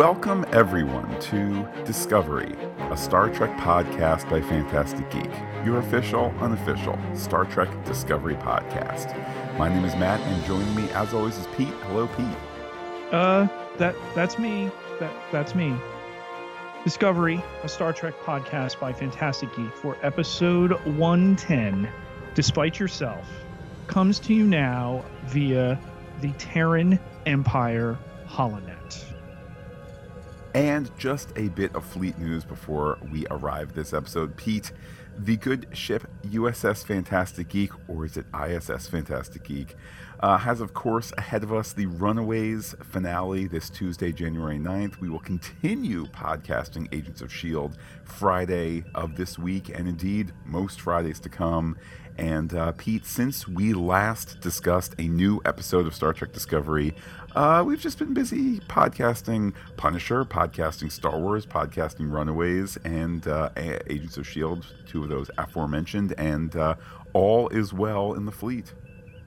Welcome, everyone, to Discovery, a Star Trek podcast by Fantastic Geek, your official, unofficial Star Trek Discovery podcast. My name is Matt, and joining me, as always, is Pete. Hello, Pete. Uh, that that's me. That that's me. Discovery, a Star Trek podcast by Fantastic Geek for episode 110, Despite Yourself, comes to you now via the Terran Empire Holonet. And just a bit of fleet news before we arrive this episode. Pete, the good ship USS Fantastic Geek, or is it ISS Fantastic Geek, uh, has, of course, ahead of us the Runaways finale this Tuesday, January 9th. We will continue podcasting Agents of S.H.I.E.L.D. Friday of this week, and indeed most Fridays to come. And uh, Pete, since we last discussed a new episode of Star Trek Discovery, uh, we've just been busy podcasting Punisher, podcasting Star Wars, podcasting Runaways, and uh, Agents of S.H.I.E.L.D., two of those aforementioned, and uh, all is well in the fleet.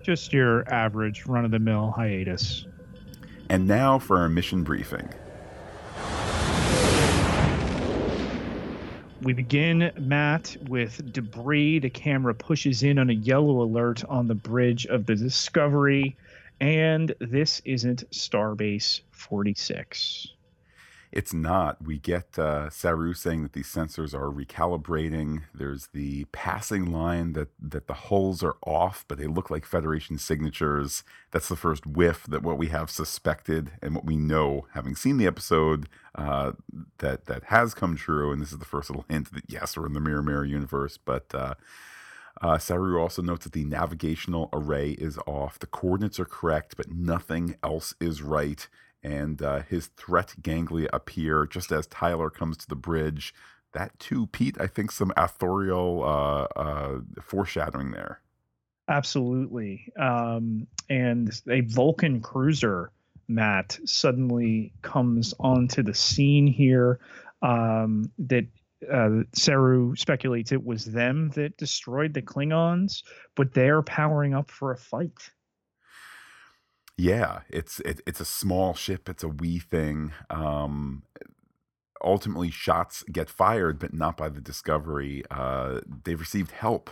Just your average run of the mill hiatus. And now for our mission briefing. We begin, Matt, with debris. The camera pushes in on a yellow alert on the bridge of the Discovery. And this isn't Starbase 46. It's not. We get uh, Saru saying that these sensors are recalibrating. There's the passing line that, that the hulls are off, but they look like Federation signatures. That's the first whiff that what we have suspected and what we know, having seen the episode, uh, that that has come true. And this is the first little hint that yes, we're in the Mirror Mirror universe, but. Uh, uh, Saru also notes that the navigational array is off. The coordinates are correct, but nothing else is right. And uh, his threat ganglia appear just as Tyler comes to the bridge. That too, Pete, I think some authorial uh, uh foreshadowing there. Absolutely. Um, and a Vulcan cruiser, Matt, suddenly comes onto the scene here um, that uh, Saru speculates it was them that destroyed the Klingons, but they're powering up for a fight. Yeah, it's it, it's a small ship. It's a wee thing. Um, ultimately, shots get fired, but not by the Discovery. Uh, they've received help.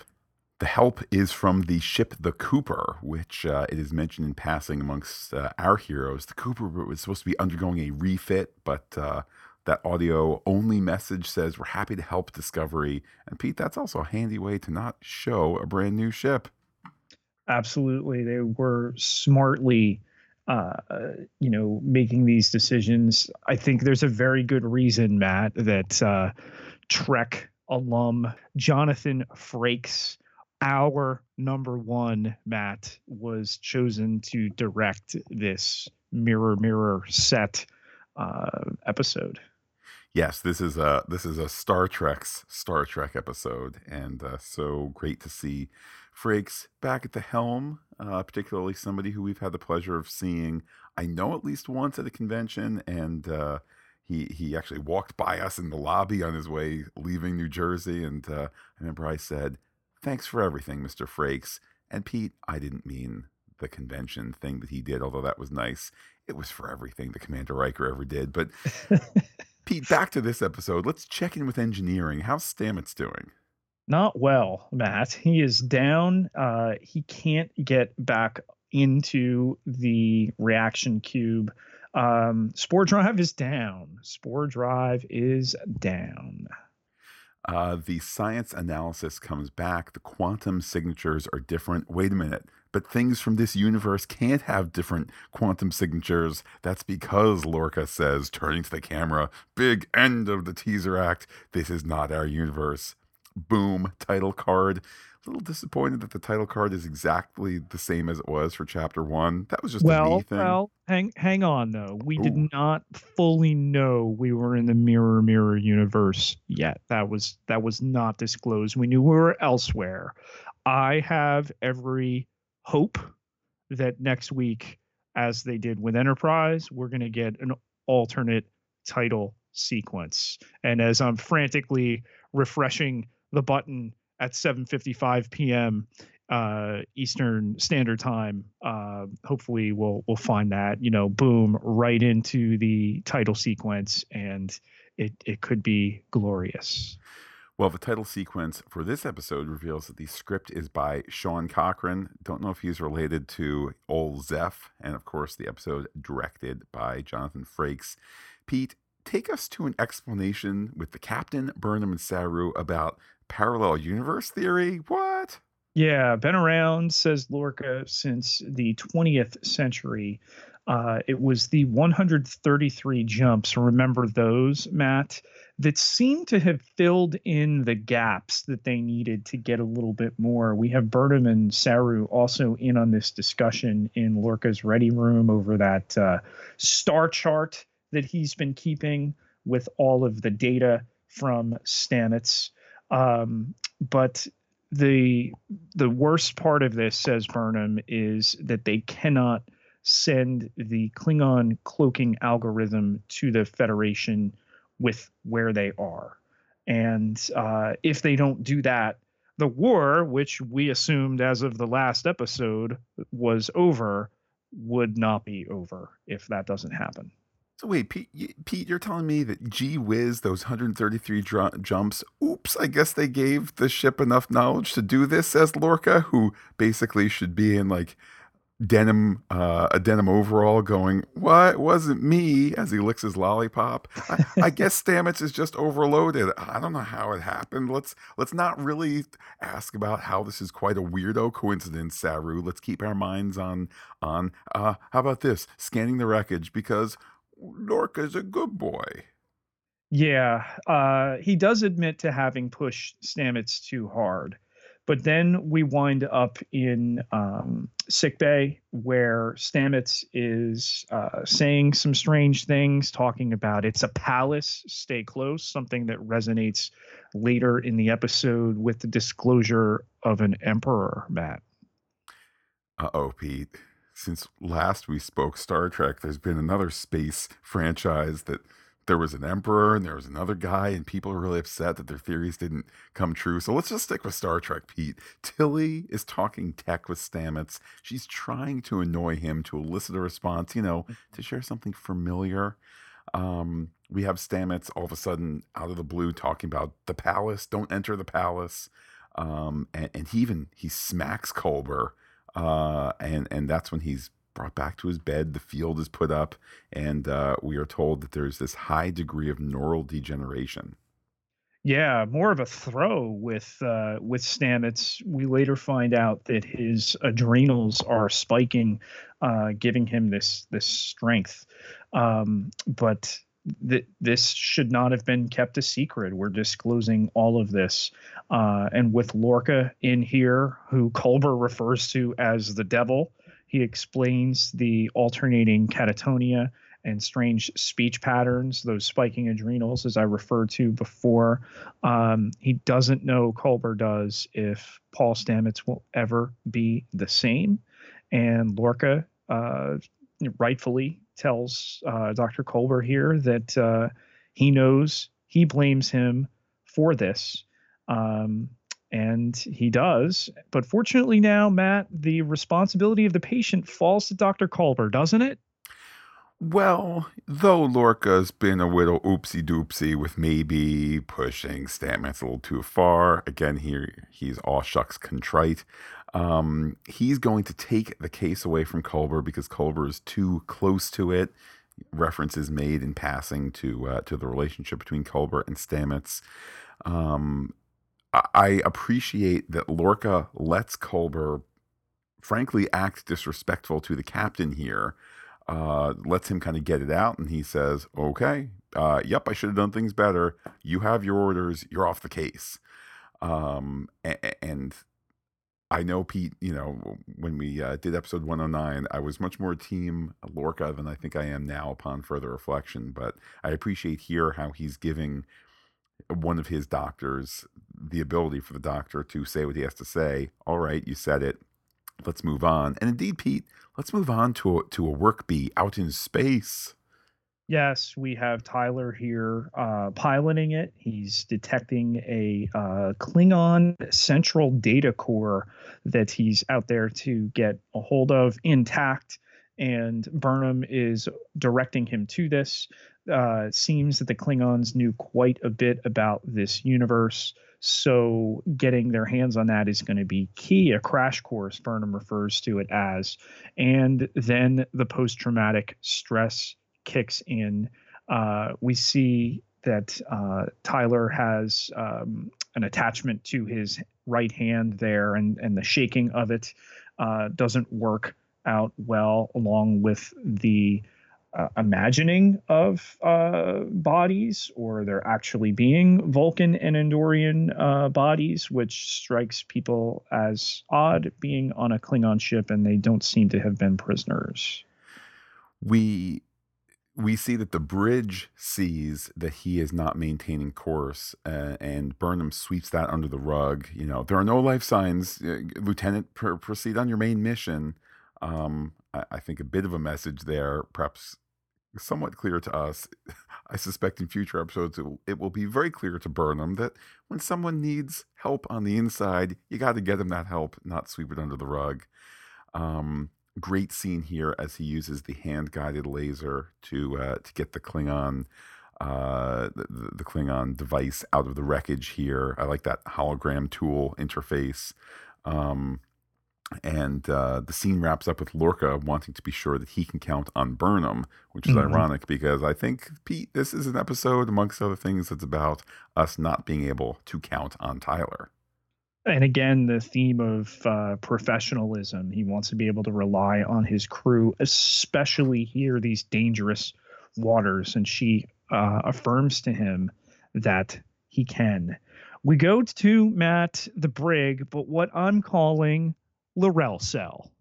The help is from the ship, the Cooper, which uh, it is mentioned in passing amongst uh, our heroes. The Cooper was supposed to be undergoing a refit, but uh, that audio only message says we're happy to help discovery. And pete that's also a handy way to not show a brand new ship. Absolutely. They were smartly uh, you know making these decisions. I think there's a very good reason matt that uh, trek alum jonathan frakes our number one matt was chosen to direct this mirror mirror set uh, episode yes, this is a this is a Star Trek's Star Trek episode, and uh, so great to see Frakes back at the helm. Uh, particularly somebody who we've had the pleasure of seeing, I know at least once at a convention, and uh, he he actually walked by us in the lobby on his way leaving New Jersey, and uh, I remember I said, "Thanks for everything, Mister Frakes." And Pete, I didn't mean the convention thing that he did, although that was nice. It was for everything that Commander Riker ever did, but. Pete, back to this episode. Let's check in with engineering. How's Stamets doing? Not well, Matt. He is down. Uh, he can't get back into the reaction cube. Um, Spore drive is down. Spore drive is down. Uh, the science analysis comes back. The quantum signatures are different. Wait a minute but things from this universe can't have different quantum signatures. That's because Lorca says, turning to the camera, big end of the teaser act. This is not our universe. Boom, title card. A little disappointed that the title card is exactly the same as it was for chapter one. That was just well, a me thing. Well, hang hang on though. We Ooh. did not fully know we were in the mirror mirror universe yet. That was that was not disclosed. We knew we were elsewhere. I have every hope that next week, as they did with Enterprise, we're going to get an alternate title sequence. And as I'm frantically refreshing the button at 7:55 p.m. uh, Eastern Standard Time. Uh, hopefully, we'll we'll find that you know, boom, right into the title sequence, and it it could be glorious. Well, the title sequence for this episode reveals that the script is by Sean Cochran. Don't know if he's related to old Zeph, and of course, the episode directed by Jonathan Frakes. Pete, take us to an explanation with the captain, Burnham, and Saru about parallel universe theory. What? Yeah, been around, says Lorca, since the 20th century. Uh, it was the 133 jumps. Remember those, Matt? That seemed to have filled in the gaps that they needed to get a little bit more. We have Burnham and Saru also in on this discussion in Lorca's ready room over that uh, star chart that he's been keeping with all of the data from Stamets. Um, but the the worst part of this, says Burnham, is that they cannot send the Klingon cloaking algorithm to the Federation with where they are. And uh, if they don't do that, the war, which we assumed as of the last episode was over, would not be over if that doesn't happen. So wait, Pete, Pete, you're telling me that gee whiz, those 133 dr- jumps, oops, I guess they gave the ship enough knowledge to do this, says Lorca, who basically should be in like denim, uh, a denim overall going, what, wasn't me, as he licks his lollipop. I, I guess Stamets is just overloaded. I don't know how it happened. Let's, let's not really ask about how this is quite a weirdo coincidence, Saru. Let's keep our minds on, on, uh, how about this, scanning the wreckage, because Lorca's a good boy. Yeah, uh, he does admit to having pushed Stamets too hard. But then we wind up in um, sickbay where Stamets is uh, saying some strange things, talking about it's a palace, stay close, something that resonates later in the episode with the disclosure of an emperor, Matt. Uh oh, Pete since last we spoke Star Trek, there's been another space franchise that there was an emperor and there was another guy, and people are really upset that their theories didn't come true. So let's just stick with Star Trek, Pete. Tilly is talking tech with Stamets. She's trying to annoy him to elicit a response, you know, to share something familiar. Um, we have Stamets all of a sudden out of the blue talking about the palace. Don't enter the palace. Um, and, and he even he smacks Culber uh, and and that's when he's brought back to his bed. The field is put up, and uh, we are told that there's this high degree of neural degeneration. Yeah, more of a throw with uh, with Stamets. We later find out that his adrenals are spiking, uh, giving him this this strength. Um, but that this should not have been kept a secret. We're disclosing all of this. Uh, and with Lorca in here, who Culber refers to as the devil, he explains the alternating catatonia and strange speech patterns, those spiking adrenals, as I referred to before. Um, he doesn't know, Culber does, if Paul Stamets will ever be the same. And Lorca uh, rightfully tells uh, Dr. Culber here that uh, he knows he blames him for this. Um, and he does. But fortunately, now, Matt, the responsibility of the patient falls to Dr. Culber, doesn't it? Well, though Lorca's been a little oopsie doopsie with maybe pushing Stamets a little too far, again, here he's all shucks contrite. Um, he's going to take the case away from Culber because Culber is too close to it. References made in passing to uh, to the relationship between Culber and Stamets. Um, I appreciate that Lorca lets Culber, frankly, act disrespectful to the captain here. Uh, lets him kind of get it out, and he says, "Okay, uh, yep, I should have done things better. You have your orders. You're off the case." Um, and, I know Pete, you know, when we uh, did episode 109, I was much more team Lorca than I think I am now upon further reflection. But I appreciate here how he's giving one of his doctors the ability for the doctor to say what he has to say. All right, you said it. Let's move on. And indeed, Pete, let's move on to a, to a work bee out in space. Yes, we have Tyler here uh, piloting it. He's detecting a uh, Klingon central data core that he's out there to get a hold of intact, and Burnham is directing him to this. Uh, seems that the Klingons knew quite a bit about this universe, so getting their hands on that is going to be key. A crash course, Burnham refers to it as, and then the post traumatic stress kicks in, uh, we see that uh, Tyler has um, an attachment to his right hand there, and and the shaking of it uh, doesn't work out well, along with the uh, imagining of uh, bodies, or there actually being Vulcan and Andorian uh, bodies, which strikes people as odd, being on a Klingon ship, and they don't seem to have been prisoners. We we see that the bridge sees that he is not maintaining course, uh, and Burnham sweeps that under the rug. You know, there are no life signs. Uh, Lieutenant, pr- proceed on your main mission. Um, I, I, think a bit of a message there, perhaps somewhat clear to us. I suspect in future episodes it will, be very clear to Burnham that when someone needs help on the inside, you got to get them that help, not sweep it under the rug. Um, great scene here as he uses the hand guided laser to uh, to get the Klingon uh, the, the Klingon device out of the wreckage here. I like that hologram tool interface. Um, and uh, the scene wraps up with Lorca wanting to be sure that he can count on Burnham, which is mm-hmm. ironic because I think, Pete, this is an episode, amongst other things, that's about us not being able to count on Tyler. And again the theme of uh, professionalism. He wants to be able to rely on his crew especially here these dangerous waters. And she uh, affirms to him that he can. We go to matt the brig but what i'm calling L'Rell cell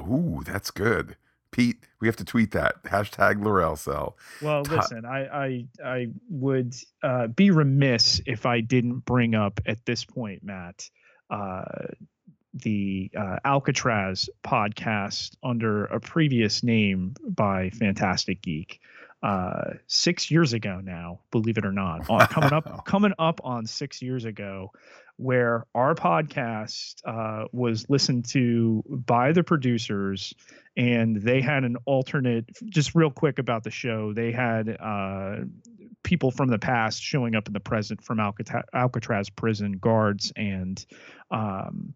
ooh that's good Pete, we have to tweet that hashtag L'Rell cell. Well, listen, I I I would uh, be remiss if I didn't bring up at this point, Matt, uh, the uh, Alcatraz podcast under a previous name by Fantastic Geek. Uh, six years ago now, believe it or not, coming up coming up on six years ago, where our podcast uh, was listened to by the producers and they had an alternate just real quick about the show. They had uh, people from the past showing up in the present from alcatraz, alcatraz prison guards and um,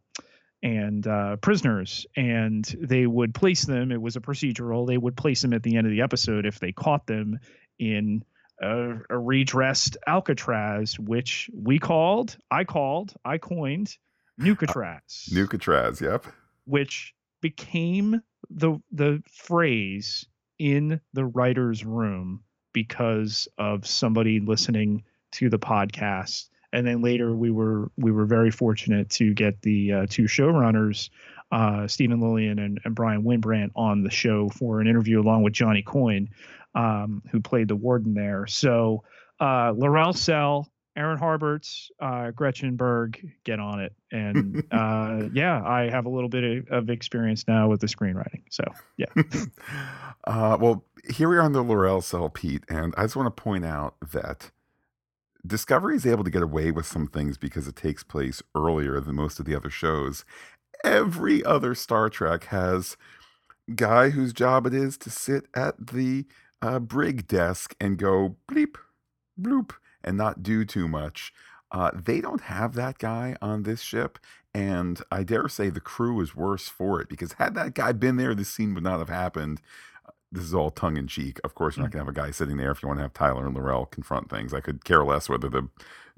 and uh, prisoners and they would place them it was a procedural they would place them at the end of the episode if they caught them in a, a redressed Alcatraz, which we called, I called, I coined Nucatraz. Nucatraz, yep. Which became the the phrase in the writer's room because of somebody listening to the podcast and then later we were we were very fortunate to get the uh, two showrunners uh, Steven Lilien and, and Bryan Wynbrandt on the show for an interview along with Jonny Coyne um, who played the warden there. So uh, L'Rell Cell, Aaron Harberts, uh, Gretchen Berg, get on it. And uh, yeah, I have a little bit of, of, experience now with the screenwriting. So yeah. uh, well, here we are on the L'Rell Cell, Pete, and I just want to point out that Discovery is able to get away with some things because it takes place earlier than most of the other shows. Every other Star Trek has guy whose job it is to sit at the uh, brig desk and go bleep, bloop, and not do too much. Uh, they don't have that guy on this ship, and I dare say the crew is worse for it because had that guy been there, this scene would not have happened. This is all tongue in cheek. Of course, you're not going to have a guy sitting there if you want to have Tyler and L'Rell confront things. I could care less whether the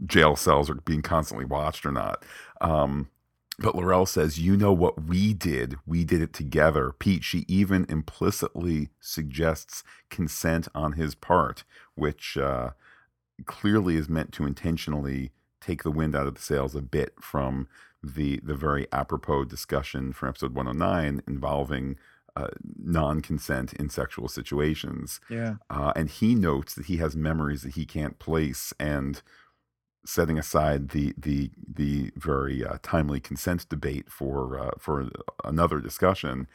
jail cells are being constantly watched or not. Um, but L'Rell says, You know what we did. We did it together. Pete, she even implicitly suggests consent on his part, which uh, clearly is meant to intentionally take the wind out of the sails a bit from the, the very apropos discussion from episode 109 involving uh, non consent in sexual situations. Yeah. Uh, and he notes that he has memories that he can't place. And setting aside the the the very uh, timely consent debate for uh, for another discussion,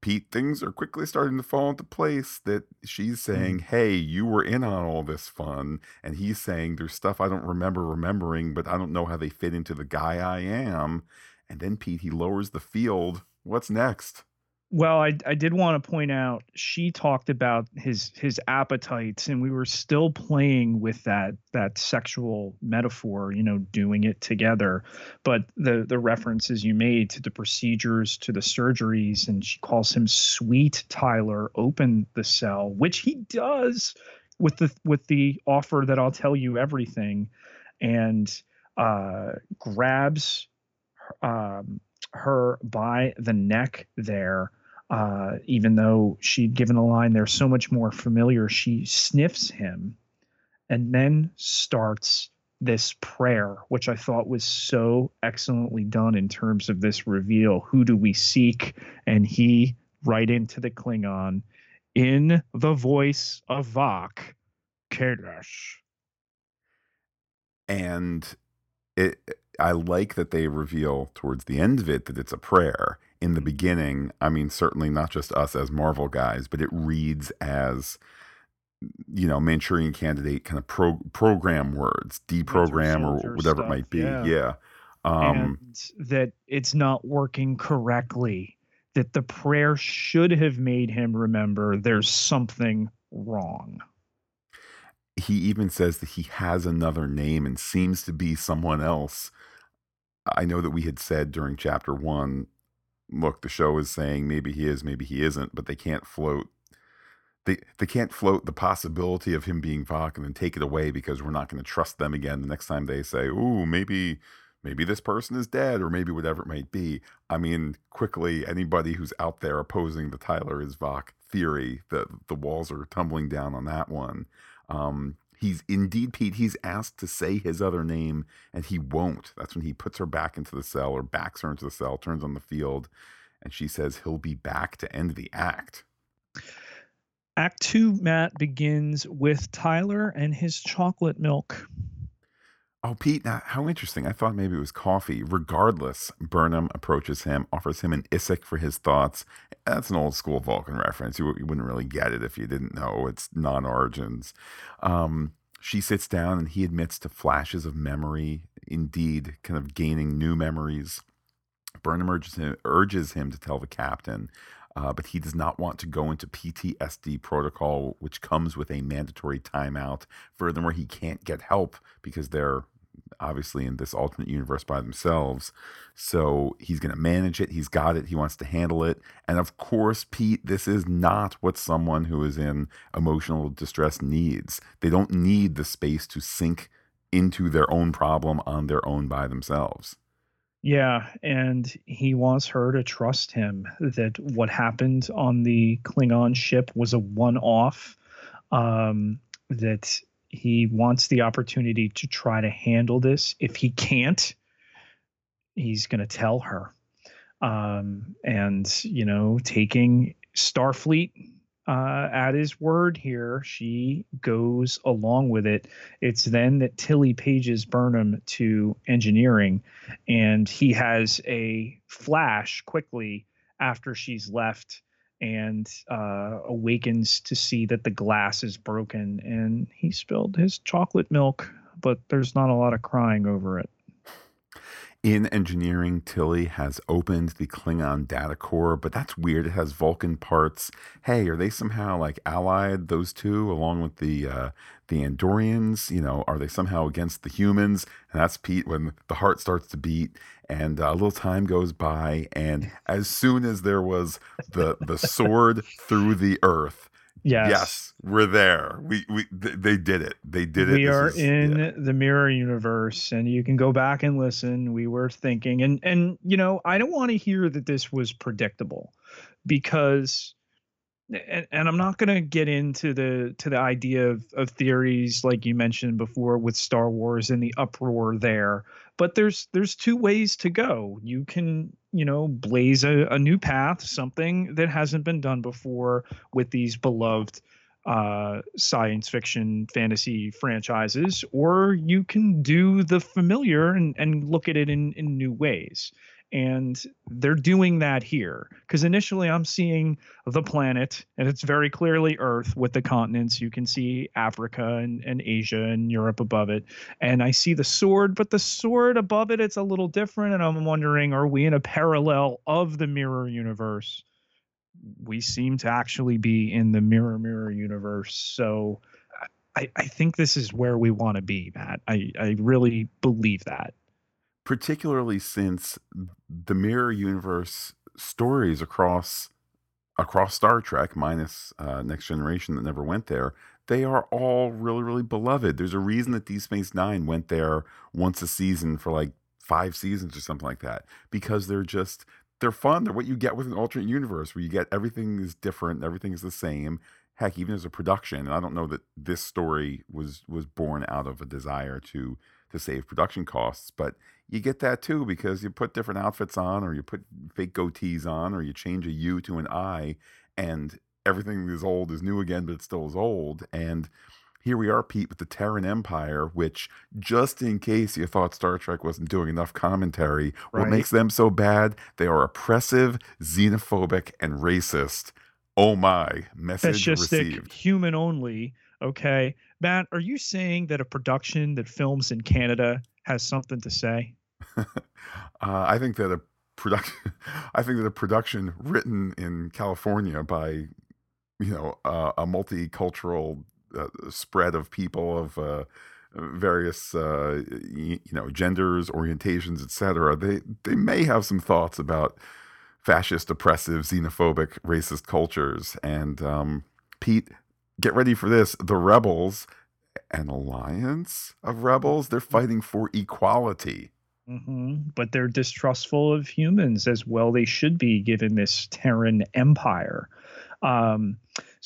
Pete, things are quickly starting to fall into place that she's saying, Mm. Hey, you were in on all this fun. And he's saying, There's stuff I don't remember remembering, but I don't know how they fit into the guy I am. And then Pete, he lowers the field. What's next? Well, I I did want to point out she talked about his his appetites, and we were still playing with that that sexual metaphor, you know, doing it together. But the the references you made to the procedures, to the surgeries, and she calls him sweet Tyler, open the cell, which he does with the with the offer that I'll tell you everything, and uh, grabs um, her by the neck there uh, even though she'd given a line there so much more familiar, she sniffs him and then starts this prayer, which I thought was so excellently done in terms of this reveal. Who do we seek? And he, right into the Klingon, in the voice of Voq, Kadesh. And it, I like that they reveal towards the end of it that it's a prayer. In the beginning, I mean, certainly not just us as Marvel guys, but it reads as, you know, Manchurian candidate kind of pro, program words, deprogram or whatever it might be. yeah. Yeah. Um, and that it's not working correctly. That the prayer should have made him remember there's something wrong. he even says that he has another name and seems to be someone else. I know that we had said during chapter one, look, the show is saying maybe he is, maybe he isn't, but they can't float. They, they can't float the possibility of him being Voq and then take it away because we're not going to trust them again the next time they say, "Ooh, maybe maybe this person is dead or maybe whatever it might be." I mean, quickly, anybody who's out there opposing the Tyler is Voq theory, the the walls are tumbling down on that one. Um, he's indeed Pete. He's asked to say his other name, and he won't. That's when he puts her back into the cell or backs her into the cell, turns on the field, and she says he'll be back to end the act. Act two, Matt, begins with Tyler and his chocolate milk. Oh, Pete, now, how interesting. I thought maybe it was coffee. Regardless, Burnham approaches him, offers him an Isik for his thoughts. That's an old school Vulcan reference. You, you wouldn't really get it if you didn't know. It's non origins. Um, she sits down and he admits to flashes of memory, indeed, kind of gaining new memories. Burnham urges him, urges him to tell the captain, uh, but he does not want to go into PTSD protocol, which comes with a mandatory timeout. Furthermore, he can't get help because they're obviously in this alternate universe by themselves. So he's going to manage it. He's got it. He wants to handle it. And of course, Pete, this is not what someone who is in emotional distress needs. They don't need the space to sink into their own problem on their own by themselves. Yeah, and he wants her to trust him that what happened on the Klingon ship was a one off, um, that he wants the opportunity to try to handle this. If he can't, he's going to tell her. Um, and, you know, taking Starfleet uh, at his word here, she goes along with it. It's then that Tilly pages Burnham to engineering, and he has a flash quickly after she's left and uh, awakens to see that the glass is broken and he spilled his chocolate milk, but there's not a lot of crying over it. In engineering, Tilly has opened the Klingon data core, but that's weird. It has Vulcan parts. Hey, are they somehow like allied, those two, along with the uh, the Andorians? You know, are they somehow against the humans? And that's Pete when the heart starts to beat, and uh, a little time goes by, and as soon as there was the the sword through the earth, Yes. yes, we're there. We we th- they did it. They did it. we This are is- in yeah. the mirror universe and you can go back and listen we were thinking and and you know i don't want to hear that this was predictable because and, and i'm not going to get into the to the idea of, of theories like you mentioned before with star wars and the uproar there but there's there's two ways to go you can you know blaze a, a new path something that hasn't been done before with these beloved uh, science fiction fantasy franchises, or you can do the familiar and, and look at it in, in new ways. And they're doing that here because initially I'm seeing the planet and it's very clearly Earth with the continents. You can see Africa and, and Asia and Europe above it. And I see the sword, but the sword above it, it's a little different. And I'm wondering, are we in a parallel of the mirror universe? We seem to actually be in the mirror mirror universe. So I, I think this is where we want to be, Matt. I, I really believe that particularly since the mirror universe stories across across Star Trek, minus uh, Next Generation that never went there, they are all really, really beloved. There's a reason that Deep Space Nine went there once a season for like five seasons or something like that, because they're just they're fun. They're what you get with an alternate universe where you get everything is different, everything is the same. Heck, even as a production, and I don't know that this story was was born out of a desire to to save production costs, but you get that too because you put different outfits on or you put fake goatees on or you change a U to an I and everything is old is new again, but it still is old. And here we are, Pete, with the Terran Empire, which, just in case you thought Star Trek wasn't doing enough commentary, right. what makes them so bad? They are oppressive, xenophobic, and racist. Oh my, message Fascistic, received. Human only. Okay. Matt, are you saying that a production that films in Canada has something to say? uh, I think that a production, I think that a production written in California by, you know, uh, a multicultural uh, spread of people of uh, various, uh, you, know, genders, orientations, etc. They they may have some thoughts about fascist, oppressive, xenophobic, racist cultures. And um, Pete, get ready for this: the rebels an alliance of rebels. They're fighting for equality. Mm-hmm. But they're distrustful of humans as well. They should be, given this Terran empire. Um,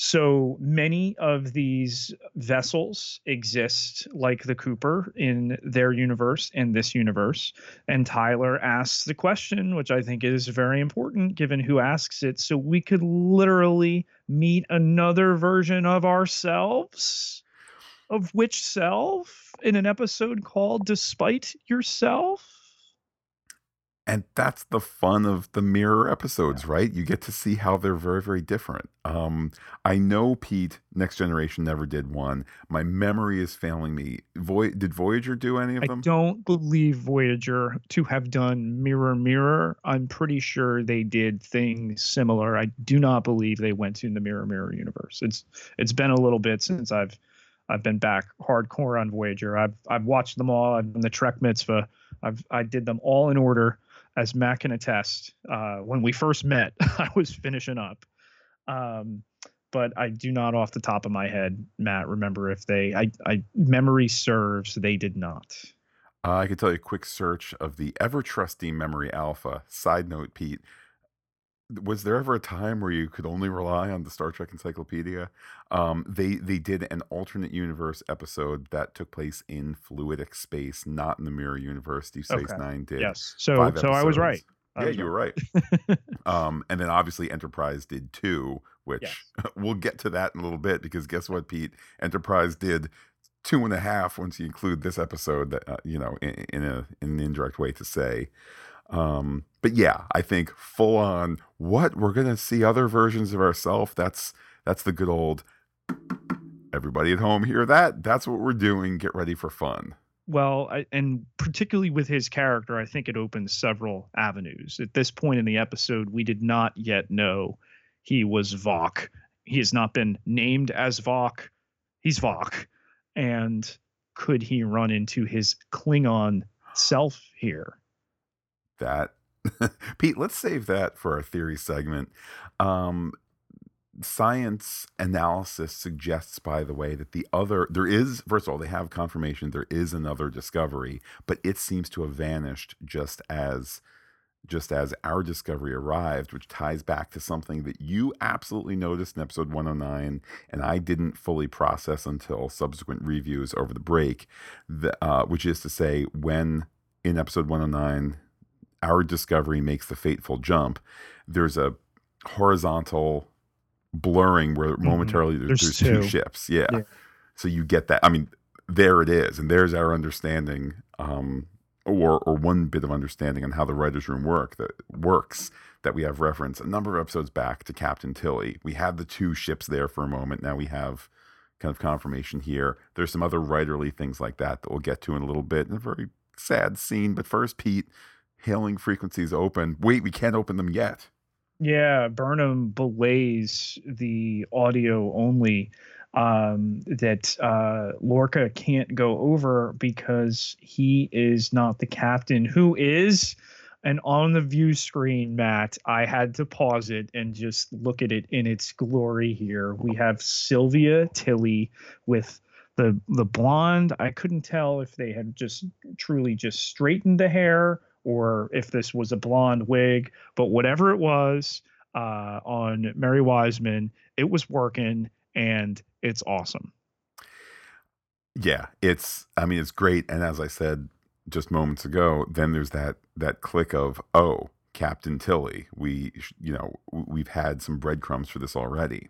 so many of these vessels exist like the Cooper in their universe and this universe. And Tyler asks the question, which I think is very important given who asks it. So we could literally meet another version of ourselves of which self in an episode called Despite Yourself. And that's the fun of the mirror episodes, right? You get to see how they're very, very different. Um, I know Pete, Next Generation never did one. My memory is failing me. Voy- did Voyager do any of them? I don't believe Voyager to have done Mirror Mirror. I'm pretty sure they did things similar. I do not believe they went to the Mirror Mirror universe. It's it's been a little bit since I've I've been back hardcore on Voyager. I've I've watched them all. I've done the Trek Mitzvah. I've I did them all in order, as Matt can attest. Uh, when we first met, I was finishing up. Um, but I do not, off the top of my head, Matt, remember if they. I, I memory serves, they did not. Uh, I can tell you a quick search of the ever trusty Memory Alpha. Side note, Pete was there ever a time where you could only rely on the Star Trek Encyclopedia? Um, they they did an alternate universe episode that took place in fluidic space, not in the mirror universe. Deep Space okay. Nine did. Yes, so so I was right. I yeah, was you right. were right. um, and then obviously Enterprise did too, which yes. we'll get to that in a little bit because guess what, Pete? Enterprise did two and a half once you include this episode. That uh, you know, in, in a in an indirect way to say. Um, but yeah, I think full on what we're gonna see other versions of ourselves. That's that's the good old everybody at home hear that. That's what we're doing. Get ready for fun. Well, I, and particularly with his character, I think it opens several avenues. At this point in the episode, we did not yet know he was Voq. He has not been named as Voq. He's Voq. And could he run into his Klingon self here? That. Pete, let's save that for our theory segment. Um, science analysis suggests, by the way, that the other, there is, first of all, they have confirmation there is another discovery, but it seems to have vanished just as just as our discovery arrived, which ties back to something that you absolutely noticed in episode 109, and I didn't fully process until subsequent reviews over the break, the, uh, which is to say, when in episode 109, our discovery makes the fateful jump, there's a horizontal blurring where mm-hmm. momentarily mm-hmm. there's, there's, two. two ships. Yeah. yeah. So you get that. I mean, there it is. And there's our understanding um, or or one bit of understanding on how the writers room work that works that we have reference a number of episodes back to Captain Tilly. We had the two ships there for a moment. Now we have kind of confirmation here. There's some other writerly things like that that we'll get to in a little bit in a very sad scene. But first, Pete, hailing frequencies open. Wait, we can't open them yet. Yeah, Burnham belays the audio only um, that uh, Lorca can't go over because he is not the captain. Who is? And on the view screen, Matt, I had to pause it and just look at it in its glory here. We have Sylvia Tilly with the the blonde. I couldn't tell if they had just truly just straightened the hair or if this was a blonde wig, but whatever it was uh, on Mary Wiseman, it was working and it's awesome. Yeah, it's I mean it's great and as I said just moments ago, then there's that that click of oh, Captain Tilly. We you know, we've had some breadcrumbs for this already.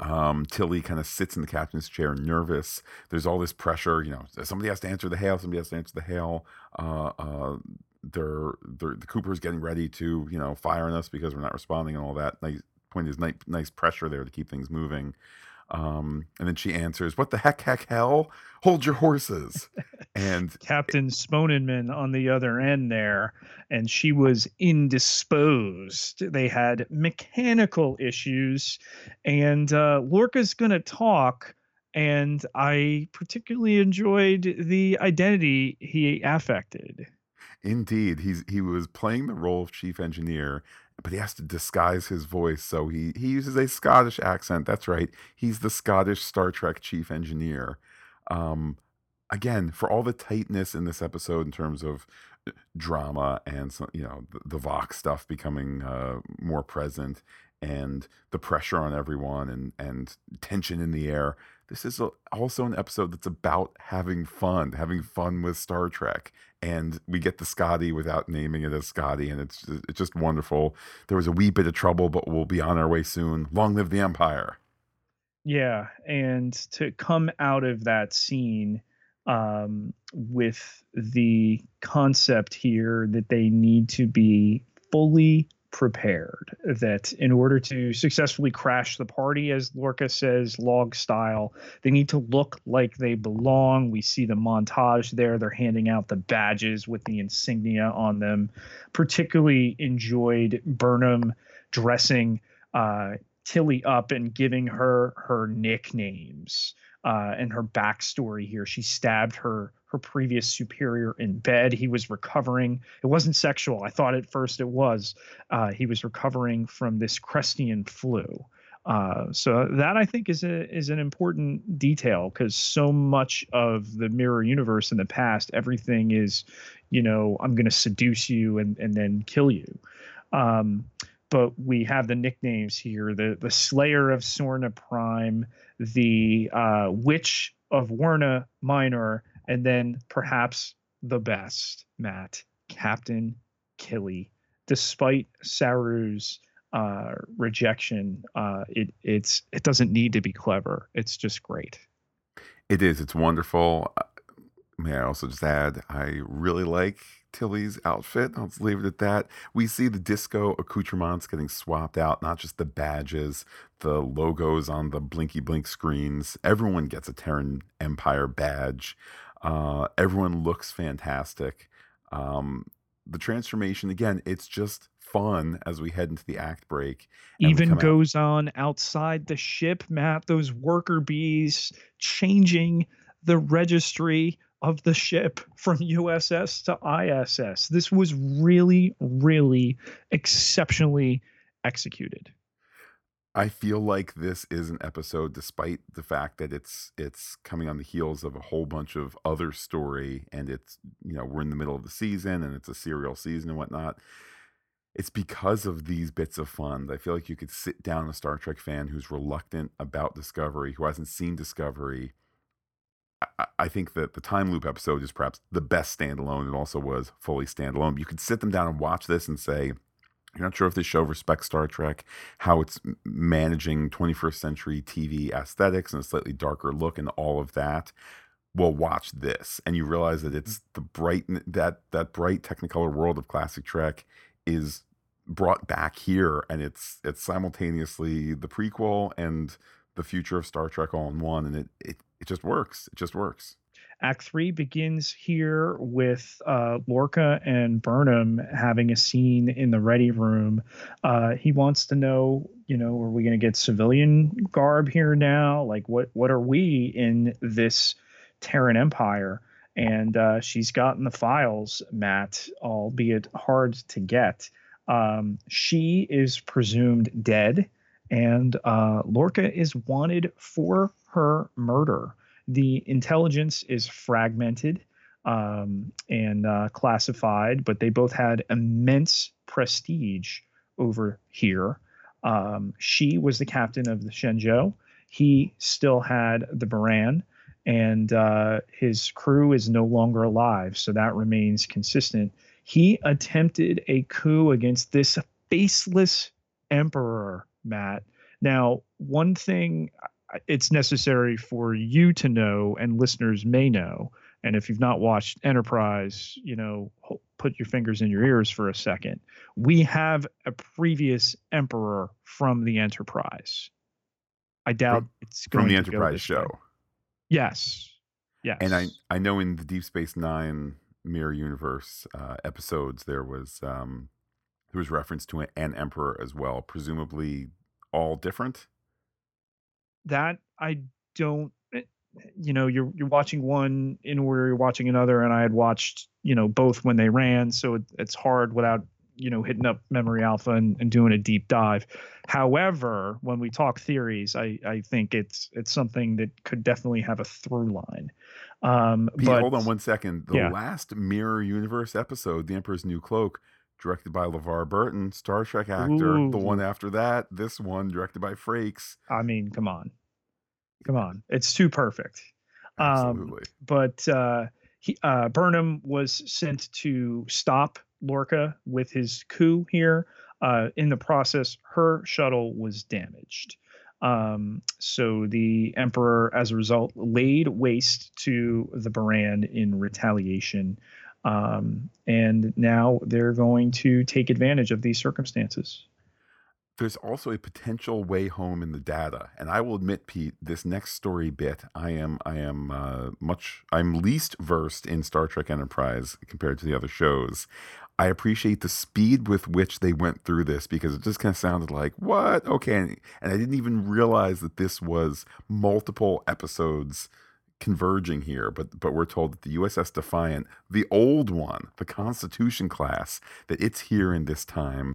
Um, Tilly kind of sits in the captain's chair, nervous. There's all this pressure, you know. Somebody has to answer the hail. Somebody has to answer the hail. Uh, uh, they're, they're the Cooper's getting ready to, you know, fire on us because we're not responding and all that. Nice point is nice, nice pressure there to keep things moving. Um, and then she answers, "What the heck, heck, hell? Hold your horses!" And Captain Sponenman on the other end there, and she was indisposed. They had mechanical issues, and uh, Lorca's going to talk. And I particularly enjoyed the identity he affected. Indeed, he's he was playing the role of chief engineer, but he has to disguise his voice, so he he uses a Scottish accent. That's right, he's the Scottish Star Trek chief engineer. Um, again, for all the tightness in this episode in terms of uh, drama and you know the, the Vox stuff becoming uh, more present and the pressure on everyone and and tension in the air this is a, also an episode that's about having fun, having fun with Star Trek. And we get the Scotty without naming it as Scotty, and it's it's just wonderful. There was a wee bit of trouble, but we'll be on our way soon. Long live the Empire! Yeah, and to come out of that scene um, with the concept here that they need to be fully prepared that in order to successfully crash the party, as Lorca says, log style, they need to look like they belong. We see the montage there. They're handing out the badges with the insignia on them. Particularly enjoyed Burnham dressing uh, Tilly up and giving her her nicknames uh, and her backstory here. She stabbed her her previous superior in bed. He was recovering. It wasn't sexual. I thought at first it was. Uh, he was recovering from this Crestian flu. Uh, so that I think is a is an important detail because so much of the mirror universe in the past, everything is, you know, I'm going to seduce you and and then kill you. Um, but we have the nicknames here: the the Slayer of Sorna Prime, the uh, Witch of Werna Minor, and then perhaps the best, Matt, Captain Killy. Despite Saru's uh, rejection, uh, it it's it doesn't need to be clever. It's just great. It is. It's wonderful. Uh, may I also just add, I really like Tilly's outfit. I'll just leave it at that. We see the disco accoutrements getting swapped out, not just the badges, the logos on the blinky blink screens. Everyone gets a Terran Empire badge. Uh, everyone looks fantastic. Um, the transformation, again, it's just fun as we head into the act break. Even goes out. on outside the ship, Matt, those worker bees changing the registry of the ship from USS to ISS. This was really, really exceptionally executed. I feel like this is an episode, despite the fact that it's it's coming on the heels of a whole bunch of other story, and it's you know we're in the middle of the season and it's a serial season and whatnot. It's because of these bits of fun. I feel like you could sit down a Star Trek fan who's reluctant about Discovery, who hasn't seen Discovery. I, think that the time loop episode is perhaps the best standalone. It also was fully standalone. You could sit them down and watch this and say, you're not sure if this show respects Star Trek, how it's managing 21st century TV aesthetics and a slightly darker look and all of that. well, watch this, and you realize that it's the bright that that bright Technicolor world of classic Trek is brought back here, and it's it's simultaneously the prequel and the future of Star Trek all in one, and it it, it just works. It just works. Act three begins here with uh, Lorca and Burnham having a scene in the ready room. Uh, he wants to know, you know, are we going to get civilian garb here now? Like, what what are we in this Terran Empire? And uh, she's gotten the files, Matt, albeit hard to get. Um, she is presumed dead, and uh, Lorca is wanted for her murder the intelligence is fragmented um, and uh, classified, but they both had immense prestige over here. Um, she was the captain of the Shenzhou. He still had the Buran, and uh, his crew is no longer alive, so that remains consistent. He attempted a coup against this faceless emperor, Matt. Now, one thing it's necessary for you to know and listeners may know and if you've not watched enterprise you know put your fingers in your ears for a second. We have a previous emperor from the enterprise. I doubt from, it's from the enterprise show way. yes. Yes. And i i know in the deep space nine mirror universe uh, episodes there was um there was reference to an, emperor as well presumably all different? That I don't eh, you know you're you're watching one in order you're watching another and i had watched you know both when they ran so it, it's hard without you know hitting up memory alpha and, and doing a deep dive. However when we talk theories i i think it's it's something that could definitely have a through line. Um Pete, but hold on one second. The yeah. last mirror universe episode the emperor's new cloak directed by LeVar Burton, Star Trek actor. Ooh. The one after that, this one directed by Frakes. I mean, come on, come on, it's too perfect. Um, Absolutely. Um, but uh, he, uh, Burnham was sent to stop Lorca with his coup here. Uh, in the process, her shuttle was damaged. Um, so the Emperor, as a result, laid waste to the Buran in retaliation. Um, and now they're going to take advantage of these circumstances. There's also a potential way home in the data, and I will admit, Pete, this next story bit, I am, I am uh, much, I'm least versed in Star Trek Enterprise compared to the other shows. I appreciate the speed with which they went through this because it just kind of sounded like, what? Okay. And, and I didn't even realize that this was multiple episodes converging here, but but we're told that the USS Defiant, the old one, the Constitution class, that it's here in this time.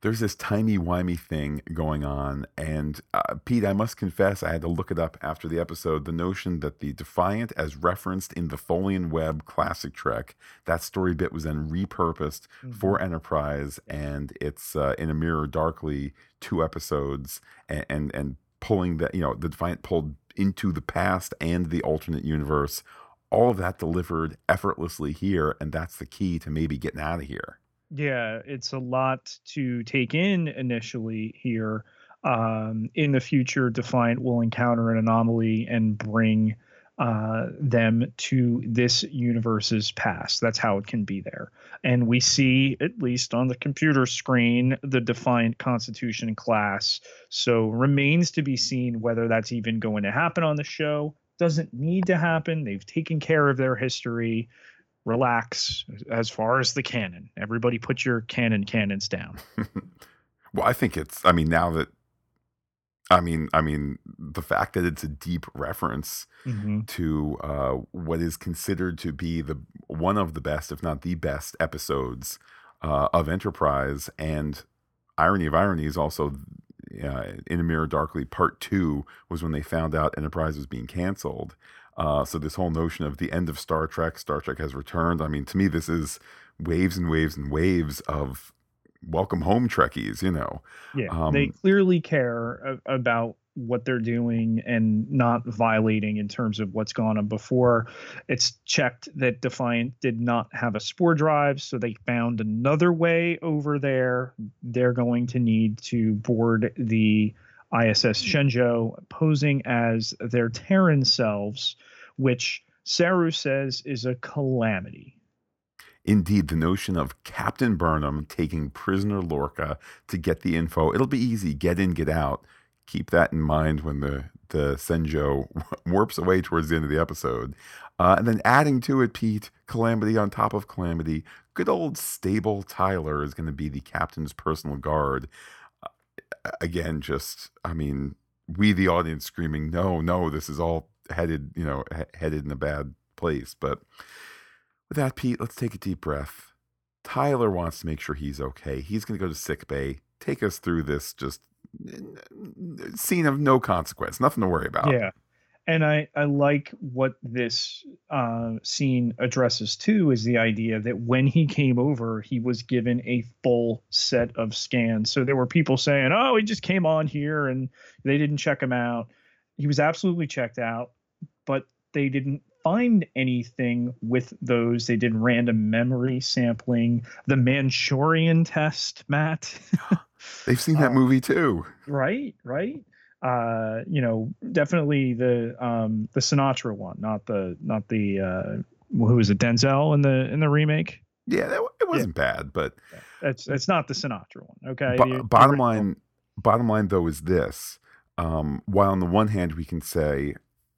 There's this timey wimey thing going on, and uh, Pete, I must confess, I had to look it up after the episode. The notion that the Defiant, as referenced in the Tholian Web Classic Trek, that story bit was then repurposed mm-hmm. for Enterprise, and it's uh, in a Mirror Darkly two episodes, and, and and pulling that, you know, the Defiant pulled into the past and the alternate universe. All of that delivered effortlessly here, and that's the key to maybe getting out of here. Yeah, it's a lot to take in initially here. Um, in the future, Defiant will encounter an anomaly and bring uh, them to this universe's past. That's how it can be there. And we see, at least on the computer screen, the Defiant Constitution class. So remains to be seen whether that's even going to happen on the show. Doesn't need to happen. They've taken care of their history. Relax as far as the canon. Everybody put your canon cannons down. well, I think it's, I mean, now that I mean, I mean, the fact that it's a deep reference mm-hmm. to uh, what is considered to be the one of the best, if not the best, episodes uh, of Enterprise, and irony of ironies, also uh, in a Mirror Darkly Part Two was when they found out Enterprise was being canceled. Uh, so this whole notion of the end of Star Trek, Star Trek has returned. I mean, to me, this is waves and waves and waves of welcome home Trekkies, you know. Yeah, um, they clearly care about what they're doing and not violating in terms of what's gone on before. It's checked that Defiant did not have a spore drive, so they found another way over there. They're going to need to board the ISS Shenzhou, posing as their Terran selves, which Saru says is a calamity. Indeed, the notion of Captain Burnham taking prisoner Lorca to get the info, it'll be easy, get in, get out. Keep that in mind when the, the Shenzhou warps away towards the end of the episode. Uh, and then adding to it, Pete, Calamity on top of Calamity, good old stable Tyler is going to be the captain's personal guard. Uh, again, just, I mean, we, the audience, screaming, no, no, this is all headed, you know, he- headed in a bad place. But with that, Pete, let's take a deep breath. Tyler wants to make sure he's okay. He's going to go to sick bay. Take us through this just scene of no consequence, nothing to worry about. Yeah. And I, I like what this uh, scene addresses too is the idea that when he came over, he was given a full set of scans. So there were people saying, oh, he just came on here and they didn't check him out. He was absolutely checked out, but they didn't find anything with those. They did random memory sampling, the Manchurian test, Matt. They've seen that Uh, movie too. right, right. Uh, you know, definitely the um the Sinatra one, not the not the uh who was it Denzel in the in the remake. Yeah, that, it wasn't bad, but That's that's not the Sinatra one. Okay. the bottom line, bottom line though is this: um, while on the one hand we can say,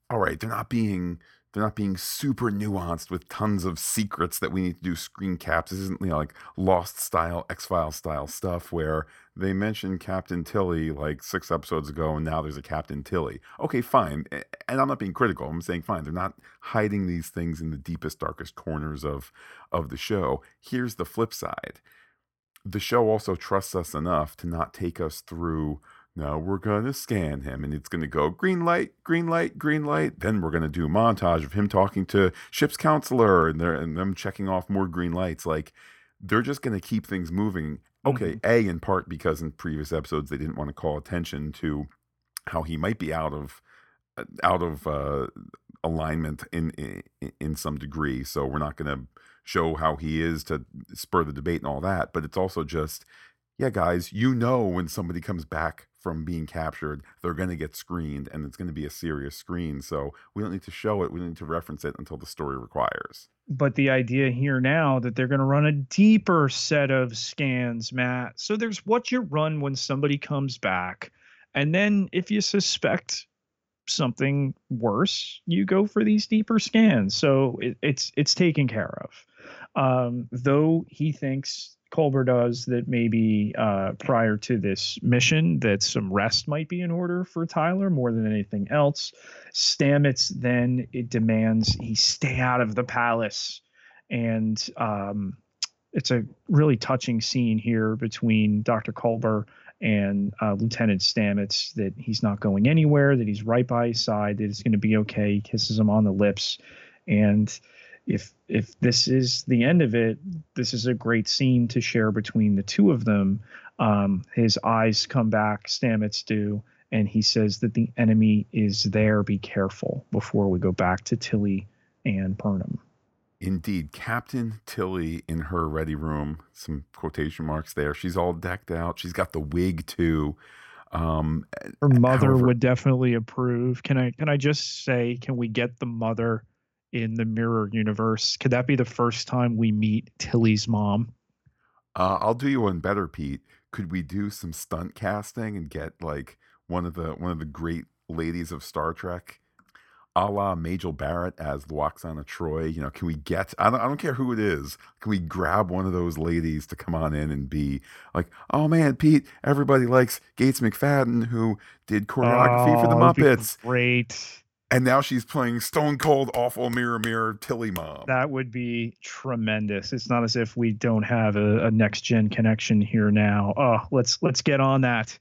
all right, they're not being they're not being super nuanced with tons of secrets that we need to do screen caps. This isn't you know like Lost style, X File style stuff where they mentioned Captain Tilly like six episodes ago, and now there's a Captain Tilly. Okay, fine, and I'm not being critical. I'm saying fine. They're not hiding these things in the deepest, darkest corners of of the show. Here's the flip side the show also trusts us enough to not take us through now we're going to scan him and it's going to go green light green light green light. Then we're going to do a montage of him talking to ship's counselor and, they're, and them checking off more green lights. Like they're just going to keep things moving. Okay a in part because in previous episodes they didn't want to call attention to how he might be out of uh, out of uh, alignment in, in in some degree. So we're not going to show how he is to spur the debate and all that. But it's also just, yeah, guys, you know, when somebody comes back from being captured, they're going to get screened and it's going to be a serious screen. So we don't need to show it. We don't need to reference it until the story requires. but the idea here now that they're going to run a deeper set of scans, Matt. So there's what you run when somebody comes back. And then if you suspect something worse, you go for these deeper scans. So it, it's it's taken care of. Um, though he thinks Culber does that maybe uh, prior to this mission that some rest might be in order for Tyler more than anything else. Stamets then it demands he stay out of the palace, and um, it's a really touching scene here between Dr. Culber and uh, Lieutenant Stamets that he's not going anywhere, that he's right by his side, that it's going to be okay. He kisses him on the lips, and if if this is the end of it, this is a great scene to share between the two of them. Um, his eyes come back, Stamets do, and he says that the enemy is there. Be careful before we go back to Tilly and Burnham. Indeed, Captain Tilly in her ready room, some quotation marks there. She's all decked out. She's got the wig too. Um, Her mother however- would definitely approve. Can I can I just say, can we get the mother in the mirror universe? Could that be the first time we meet Tilly's mom? Uh, I'll do you one better, Pete. Could we do some stunt casting and get like one of the one of the great ladies of Star Trek, a la Majel Barrett as Lwaxana Troi? You know, can we get? I don't, I don't care who it is. Can we grab one of those ladies to come on in and be like, oh man, Pete, everybody likes Gates McFadden who did choreography for the Oh, that'd be Muppets, Great. And now she's playing Stone Cold Awful Mirror Mirror Tilly Mom. That would be tremendous. It's not as if we don't have a, a next gen connection here now. Oh, let's let's get on that.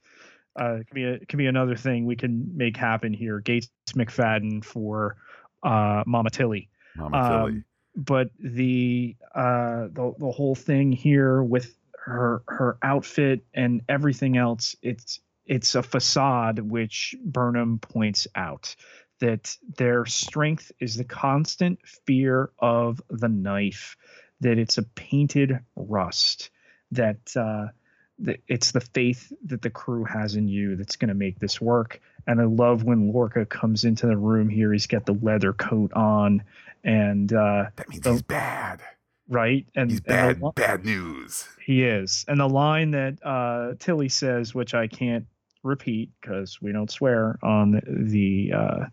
Uh, it can be a, it can be another thing we can make happen here. Gates McFadden for uh, Mama Tilly. Mama um, Tilly. but the uh the the whole thing here with her her outfit and everything else it's it's a facade which Burnham points out that their strength is the constant fear of the knife that it's a painted rust that uh that it's the faith that the crew has in you that's going to make this work And I love when Lorca comes into the room here. He's got the leather coat on, and uh, that means the, he's bad, right? And he's bad. And the, bad news. He is. And the line that uh, Tilly says, which I can't repeat because we don't swear on the uh,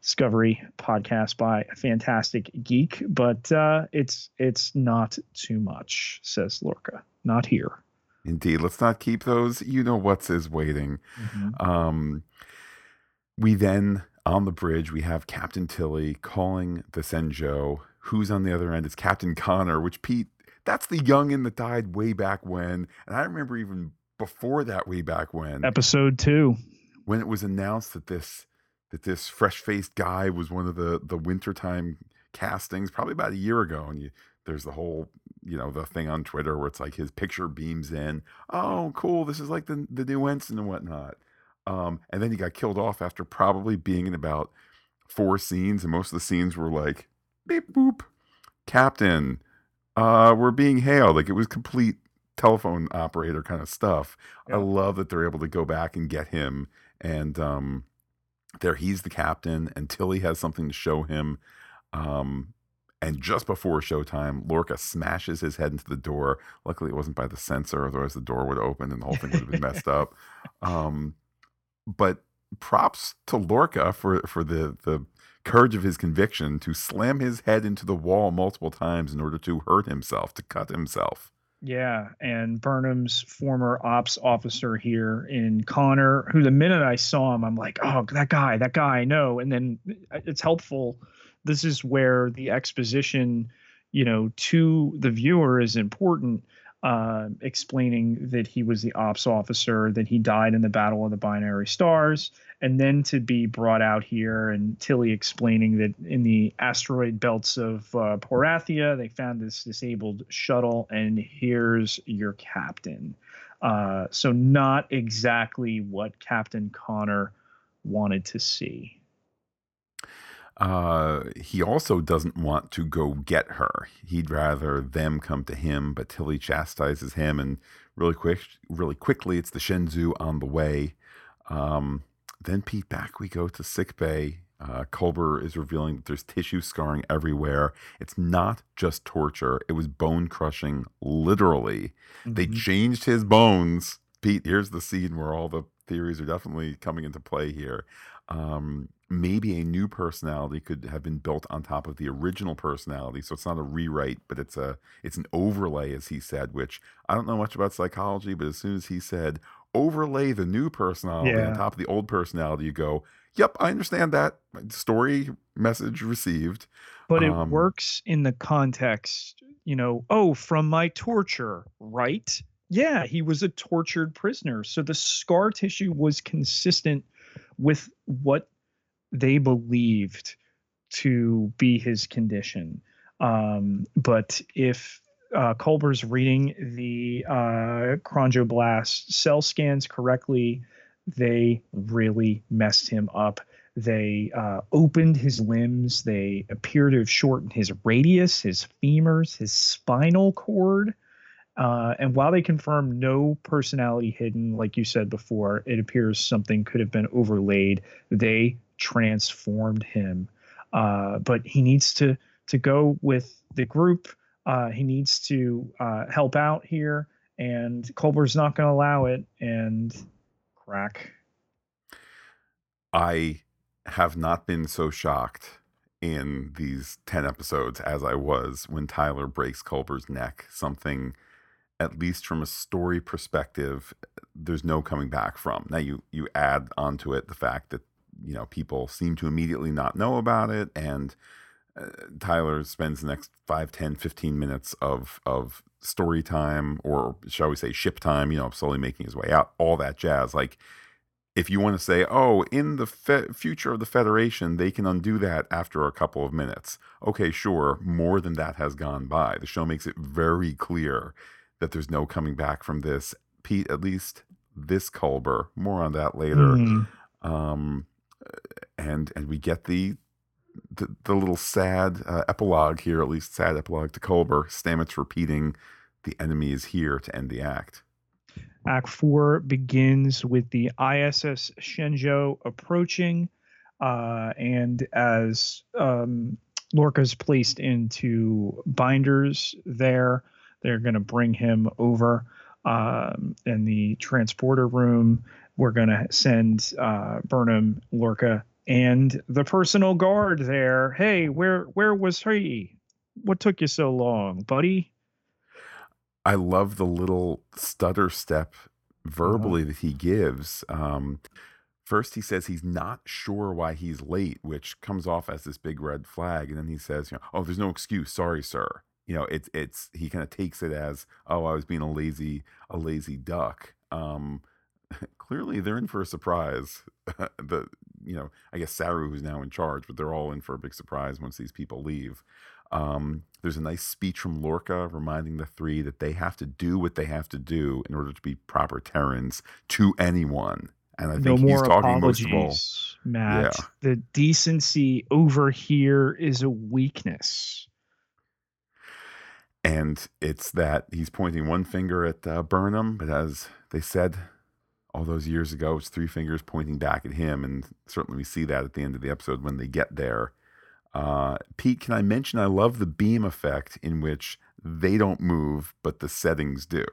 Discovery podcast by a Phantastic Geek, but uh, it's it's not too much, says Lorca. Not here. Indeed. Let's not keep those. You know what's is waiting. Mm-hmm. Um, we then on the bridge we have Captain Tilly calling the Shenzhou. Who's on the other end? It's Captain Connor, which Pete. That's the youngin that died way back when, and I remember even before that, way back when episode two, when it was announced that this that this fresh faced guy was one of the the wintertime castings, probably about a year ago, and you there's the whole you know the thing on Twitter where it's like his picture beams in. Oh, cool! This is like the the new ensign and whatnot. Um, and then he got killed off after probably being in about four scenes, and most of the scenes were like beep boop, Captain, uh, we're being hailed. Like it was complete telephone operator kind of stuff. Yeah. I love that they're able to go back and get him, and um, there he's the captain, and Tilly has something to show him. Um, and just before showtime, Lorca smashes his head into the door. Luckily, it wasn't by the sensor, otherwise the door would open and the whole thing would have been messed up. Um, but props to Lorca for for the the courage of his conviction to slam his head into the wall multiple times in order to hurt himself, to cut himself. Yeah, and Burnham's former ops officer here in Connor, who the minute I saw him, I'm like, oh, that guy, that guy, I know. And then uh, it's helpful. This is where the exposition, you know, to the viewer is important uh, explaining that he was the ops officer, that he died in the Battle of the Binary Stars, and then to be brought out here and Tilly explaining that in the asteroid belts of uh, Porathia, they found this disabled shuttle, and here's your captain. Uh, so, not exactly what Captain Connor wanted to see. Uh, he also doesn't want to go get her. He'd rather them come to him, but Tilly chastises him, and really quick, really quickly, it's the Shenzhou on the way. Um, then Pete, back we go to sick bay. Uh, Culber is revealing that there's tissue scarring everywhere. It's not just torture; it was bone crushing, literally. Mm-hmm. They changed his bones. Pete, here's the scene where all the theories are definitely coming into play here. Um, maybe a new personality could have been built on top of the original personality so it's not a rewrite but it's a it's an overlay as he said which i don't know much about psychology but as soon as he said overlay the new personality yeah. on top of the old personality you go yep i understand that story message received but it um, works in the context you know oh from my torture right yeah he was a tortured prisoner so the scar tissue was consistent with what they believed to be his condition. Um, but if uh, Culber's reading the uh, chondroblast cell scans correctly, they really messed him up. They uh, opened his limbs. They appear to have shortened his radius, his femurs, his spinal cord. Uh, and while they confirm no personality hidden, like you said before, it appears something could have been overlaid. They transformed him. Uh, but he needs to to go with the group. Uh, he needs to uh, help out here, and Culber's not going to allow it. And crack. I have not been so shocked in these 10 episodes as I was when Tyler breaks Culber's neck. Something, at least from a story perspective, there's no coming back from. Now, you, you add onto it the fact that you know people seem to immediately not know about it and uh, tyler spends the next 5 10 15 minutes of of story time or shall we say ship time you know slowly making his way out all that jazz. Like if you want to say oh in the fe- future of the federation they can undo that after a couple of minutes. Okay sure more than that has gone by. The show makes it very clear that there's no coming back from this pete at least this culber. More on that later. Mm. um and and we get the the, the little sad uh, epilogue here, at least sad epilogue to Culber. Stamets repeating, "The enemy is here to end the act." Act four begins with the ISS Shenzhou approaching, uh, and as um, Lorca's placed into binders there, they're going to bring him over um, in the transporter room. We're going to send uh, Burnham, Lorca, and the personal guard there. Hey, where where was he? What took you so long, buddy? I love the little stutter step verbally that he gives. Um, first, he says he's not sure why he's late, which comes off as this big red flag, and then he says, "You know, oh, there's no excuse. Sorry, sir." You know, it's it's he kind of takes it as, "Oh, I was being a lazy a lazy duck." Um, clearly, they're in for a surprise. the you know, I guess Saru who's now in charge, but they're all in for a big surprise once these people leave. Um, there's a nice speech from Lorca reminding the three that they have to do what they have to do in order to be proper Terrans to anyone. And I think no he's talking most of all. Matt. Yeah. The decency over here is a weakness. And it's that he's pointing one finger at uh, Burnham, but as they said all those years ago, it's three fingers pointing back at him. And certainly we see that at the end of the episode when they get there. Uh, Pete, can I mention I love the beam effect in which they don't move, but the settings do.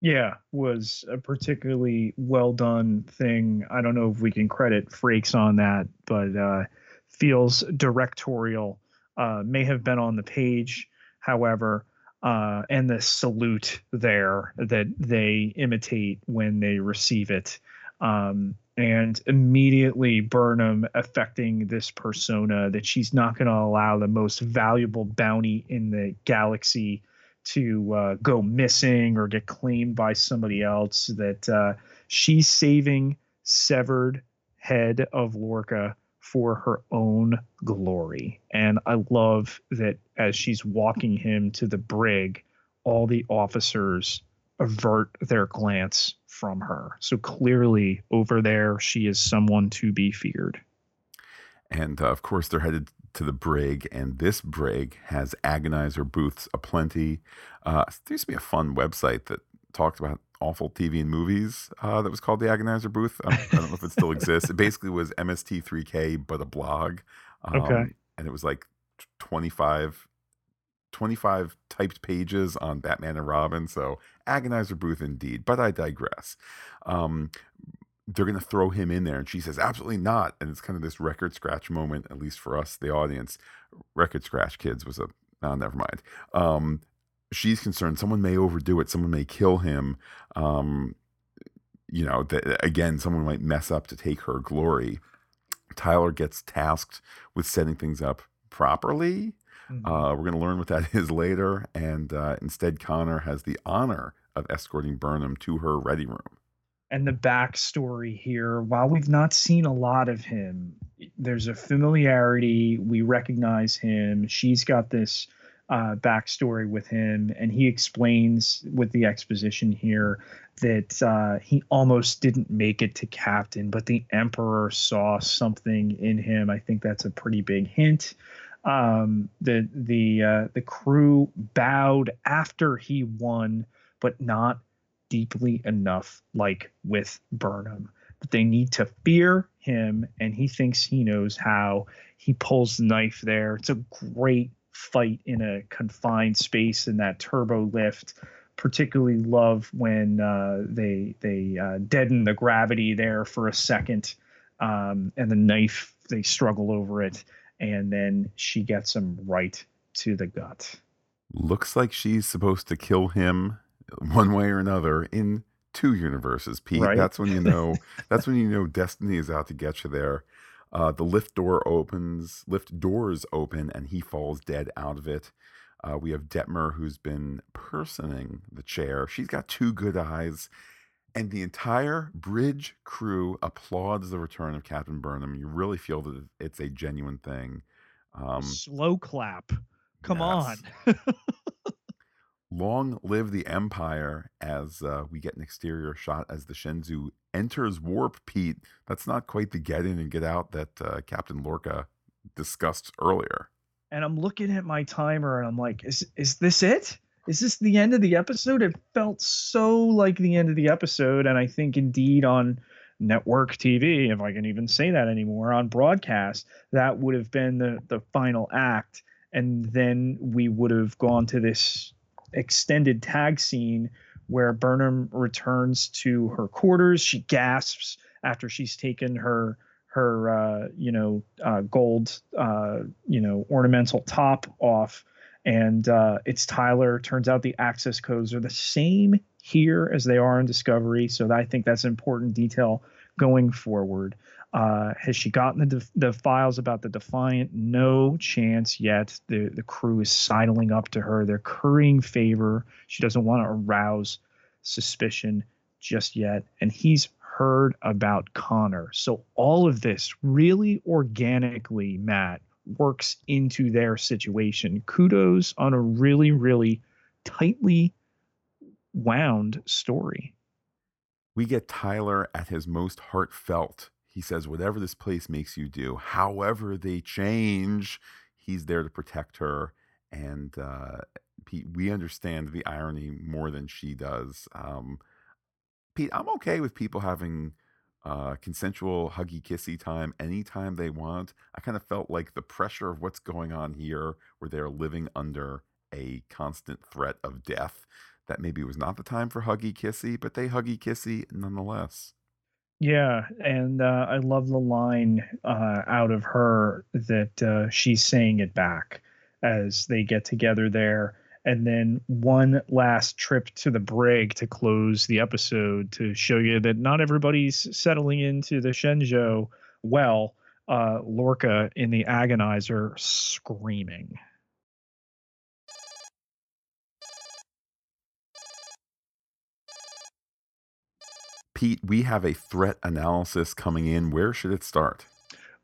Yeah, was a particularly well done thing. I don't know if we can credit Frakes on that, but uh, feels directorial. Uh, may have been on the page, however, uh, and the salute there that they imitate when they receive it. Um, and immediately Burnham affecting this persona that she's not going to allow the most valuable bounty in the galaxy to uh, go missing or get claimed by somebody else. That uh, she's saving severed head of Lorca for her own glory. And I love that as she's walking him to the brig, all the officers avert their glance from her. So clearly, over there, she is someone to be feared. And uh, of course, they're headed to the brig, and this brig has agonizer booths aplenty. Uh, there used to be a fun website that talked about awful TV and movies uh, that was called the Agonizer Booth. Um, I don't know if it still exists. It basically was MST3K, but a blog. Um, Okay. And it was like 25, 25 typed pages on Batman and Robin. So Agonizer Booth indeed. But I digress. Um, they're going to throw him in there. And she says, absolutely not. And it's kind of this record scratch moment, at least for us, the audience. Record scratch kids was a, no, never mind. Um, she's concerned someone may overdo it. Someone may kill him. Um, you know, that again, someone might mess up to take her glory. Tyler gets tasked with setting things up properly. Mhm. Uh, we're going to learn what that is later. And uh, instead, Connor has the honor of escorting Burnham to her ready room. and the backstory here, while we've not seen a lot of him, there's a familiarity. We recognize him. She's got this uh, backstory with him, and he explains with the exposition here that uh, he almost didn't make it to captain, but the Emperor saw something in him. I think that's a pretty big hint. Um, the the uh, the crew bowed after he won, but not deeply enough, like with Burnham. That they need to fear him, and he thinks he knows how. He pulls the knife there. It's a great fight in a confined space in that turbo lift. Particularly love when uh, they they uh, deaden the gravity there for a second, um, and the knife they struggle over it, and then she gets him right to the gut. Looks like she's supposed to kill him one way or another in two universes, Pete. Right. That's when you know. that's when you know destiny is out to get you there. Uh, the lift door opens, lift doors open, and he falls dead out of it. Uh, we have Detmer, who's been personing the chair. She's got two good eyes, and the entire bridge crew applauds the return of Captain Burnham. You really feel that it's a genuine thing. Um, Slow clap. Come yes. on. Long live the Empire as uh, we get an exterior shot as the Shenzhou enters warp, Pete. That's not quite the get in and get out that uh, Captain Lorca discussed earlier. and I'm looking at my timer and I'm like, is is this it? is this the end of the episode? It felt so like the end of the episode. And I think indeed on network TV, if I can even say that anymore, on broadcast, that would have been the, the final act. And then we would have gone to this extended tag scene where Burnham returns to her quarters. She gasps after she's taken her her uh, you know uh, gold uh, you know ornamental top off and uh, it's Tyler. Turns out the access codes are the same here as they are in Discovery, so I think that's an important detail going forward. Uh, has she gotten the def- the files about the Defiant? No chance yet. The the crew is sidling up to her. They're currying favor. She doesn't want to arouse suspicion just yet, and he's heard about Connor. So all of this really organically, Matt, works into their situation. Kudos on a really, really tightly wound story. We get Tyler at his most heartfelt. He says, Whatever this place makes you do, however they change, he's there to protect her. And uh, Pete, we understand the irony more than she does. Um, Pete, I'm okay with people having uh, consensual huggy kissy time anytime they want. I kind of felt like the pressure of what's going on here, where they're living under a constant threat of death, that maybe was not the time for huggy kissy, but they huggy kissy nonetheless. Yeah, and uh, I love the line uh, out of her that uh, she's saying it back as they get together there and then one last trip to the brig to close the episode to show you that not everybody's settling into the Shenzhou well. Uh, Lorca in the agonizer screaming. Pete, we have a threat analysis coming in. Where should it start?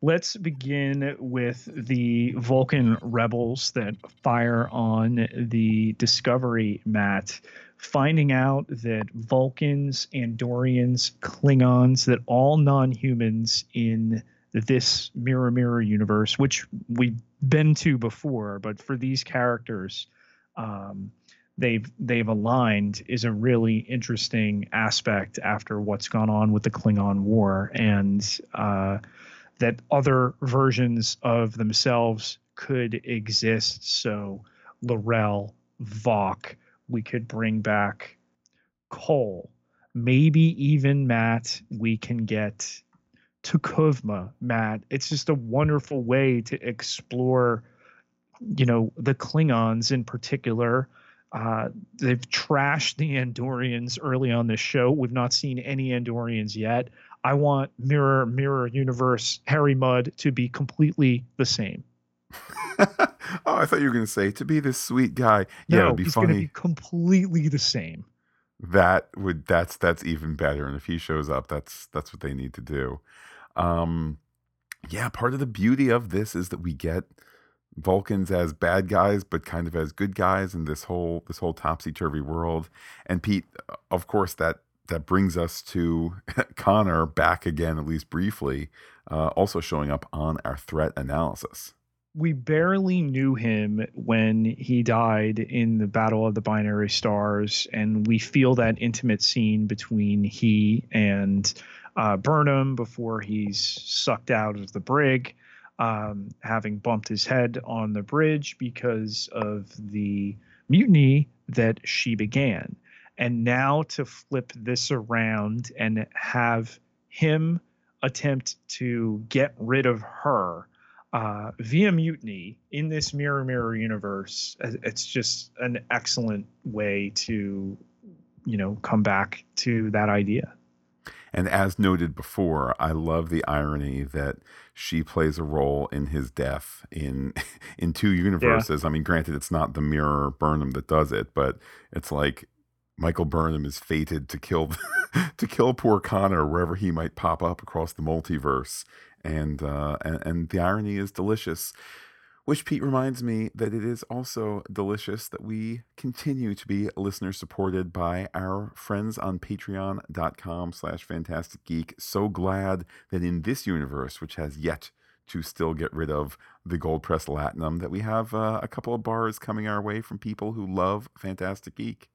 let's begin with the Vulcan rebels that fire on the Discovery Matt, finding out that Vulcans, Andorians, Klingons, that all non humans in this Mirror Mirror universe, which we've been to before, but for these characters, um, they've they've aligned is a really interesting aspect after what's gone on with the Klingon War and. Uh, that other versions of themselves could exist. So L'Rell, Voq, we could bring back Kol, Maybe even Matt, we can get T'Kuvma, Matt. It's just a wonderful way to explore, you know, the Klingons in particular. Uh, they've trashed the Andorians early on this show. We've not seen any Andorians yet. I want Mirror Mirror Universe Harry Mudd to be completely the same. oh, I thought you were going to say to be this sweet guy. No, yeah, it'd be he's funny. be completely the same. That would that's that's even better. And if he shows up, that's that's what they need to do. Um, yeah, part of the beauty of this is that we get Vulcans as bad guys, but kind of as good guys in this whole this whole topsy turvy world. And Pete, of course, that that brings us to Connor back again, at least briefly, uh, also showing up on our threat analysis. We barely knew him when he died in the Battle of the Binary Stars, and we feel that intimate scene between he and uh, Burnham before he's sucked out of the brig, um, having bumped his head on the bridge because of the mutiny that she began. And now to flip this around and have him attempt to get rid of her uh, via mutiny in this mirror mirror universe it's just an excellent way to you know come back to that idea and as noted before i love the irony that she plays a role in his death in in two universes yeah. i mean granted it's not the mirror burnham that does it but it's like Michael Burnham is fated to kill to kill poor Connor wherever he might pop up across the multiverse, and uh, and, and the irony is delicious. Which Pete reminds me that it is also delicious that we continue to be listener supported by our friends on patreon.com slash phantastic geek. So glad that in this universe, which has yet to still get rid of the gold press latinum that we have uh, a couple of bars coming our way from people who love Phantastic Geek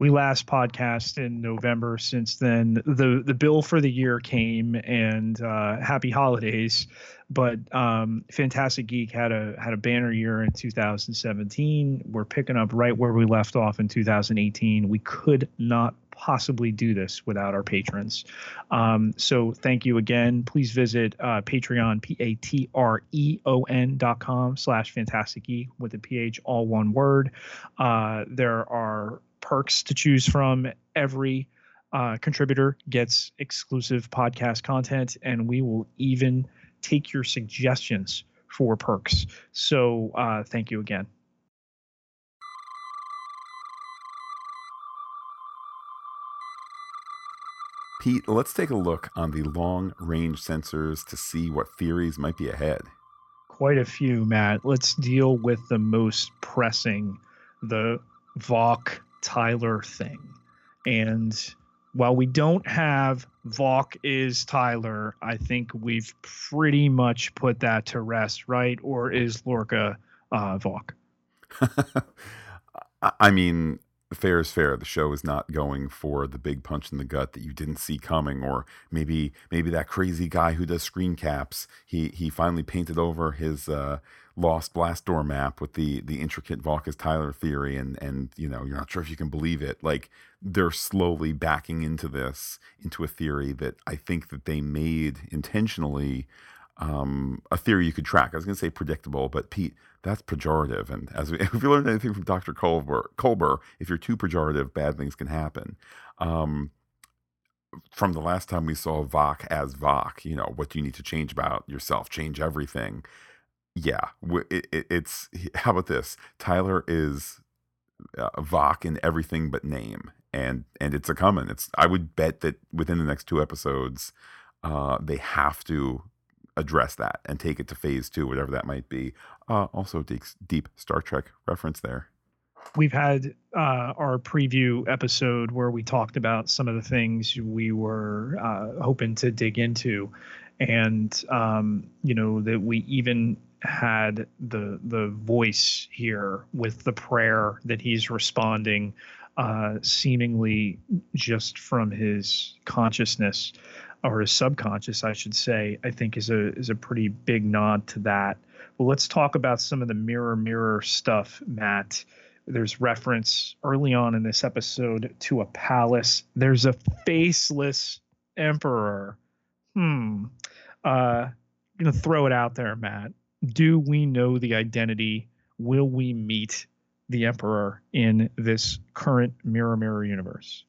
we last podcast in November. Since then, the the bill for the year came, and uh, happy holidays. But um, Phantastic Geek had a had a banner year in 2017. We're picking up right where we left off in 2018. We could not possibly do this without our patrons. Um, so thank you again. Please visit uh, Patreon, P A T R E O N dot com slash Phantastic Geek with the PH all one word. Uh, there are perks to choose from. Every uh, contributor gets exclusive podcast content, and we will even take your suggestions for perks. So uh, thank you again. Pete, let's take a look on the long range sensors to see what theories might be ahead. Quite a few, Matt. Let's deal with the most pressing the Voq Tyler thing. And while we don't have Voq is Tyler, I think we've pretty much put that to rest, right? Or is Lorca uh, Voq? I mean, fair is fair. The show is not going for the big punch in the gut that you didn't see coming, or maybe maybe that crazy guy who does screen caps. He he finally painted over his uh, lost blast door map with the the intricate Voq is Tyler theory, and and you know you're not sure if you can believe it. Like they're slowly backing into this into a theory that I think that they made intentionally um, a theory you could track. I was going to say predictable, but Pete, that's pejorative. And as we, if you learned anything from Dr. Culber, Culber, if you're too pejorative, bad things can happen. Um, from the last time we saw Voq as Voq, you know, what do you need to change about yourself? Change everything. Yeah, it, it, it's how about this? Tyler is uh, Voq in everything but name, and and it's a coming. It's I would bet that within the next two episodes, uh, they have to address that and take it to phase two, whatever that might be. Uh, also, deep, deep Star Trek reference there. We've had uh, our preview episode where we talked about some of the things we were uh, hoping to dig into, and um, you know that we even had the the voice here with the prayer that he's responding, uh, seemingly just from his consciousness or his subconscious, I should say, I think is a is a pretty big nod to that. Well, let's talk about some of the mirror mirror stuff, Matt. There's reference early on in this episode to a palace. There's a faceless emperor. Hmm. Uh, I'm gonna throw it out there, Matt. Do we know the identity? Will we meet the emperor in this current mirror mirror universe?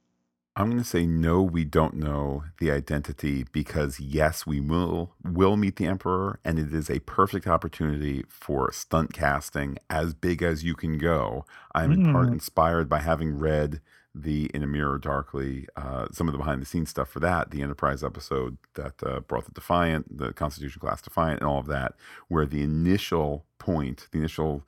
I'm going to say no, we don't know the identity because yes, we will will meet the emperor and it is a perfect opportunity for stunt casting as big as you can go. I'm mm. in part hmm. inspired by having read the In a Mirror Darkly, uh, some of the behind the scenes stuff for that, the Enterprise episode that uh, brought the Defiant, the Constitution class Defiant, and all of that, where the initial point, the initial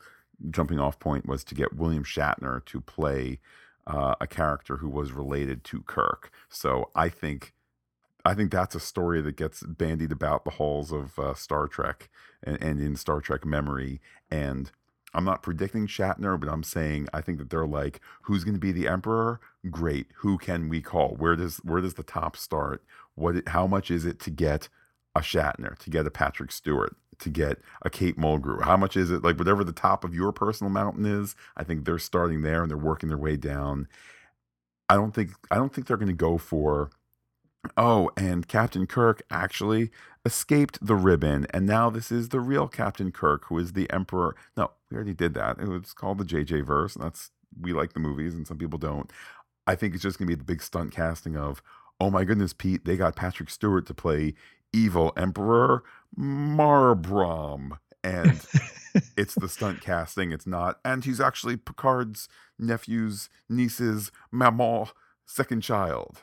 jumping off point was to get William Shatner to play uh, a character who was related to Kirk. So I think I think that's a story that gets bandied about the halls of uh, Star Trek and, and, in Star Trek memory. And I'm not predicting Shatner, but I'm saying I think that they're like, who's going to be the Emperor? Great. Who can we call? Where does where does the top start? What? How much is it to get a Shatner? To get a Patrick Stewart? To get a Kate Mulgrew? How much is it? Like whatever the top of your personal mountain is, I think they're starting there and they're working their way down. I don't think I don't think they're going to go for oh, and Captain Kirk actually escaped the ribbon and now this is the real Captain Kirk who is the emperor. No, we already did that. It was called the JJ verse and that's we like the movies and some people don't. I think it's just going to be the big stunt casting of oh my goodness, Pete, they got Patrick Stewart to play evil emperor Marbrom. And it's the stunt casting. It's not. And he's actually Picard's nephew's niece's maman second child.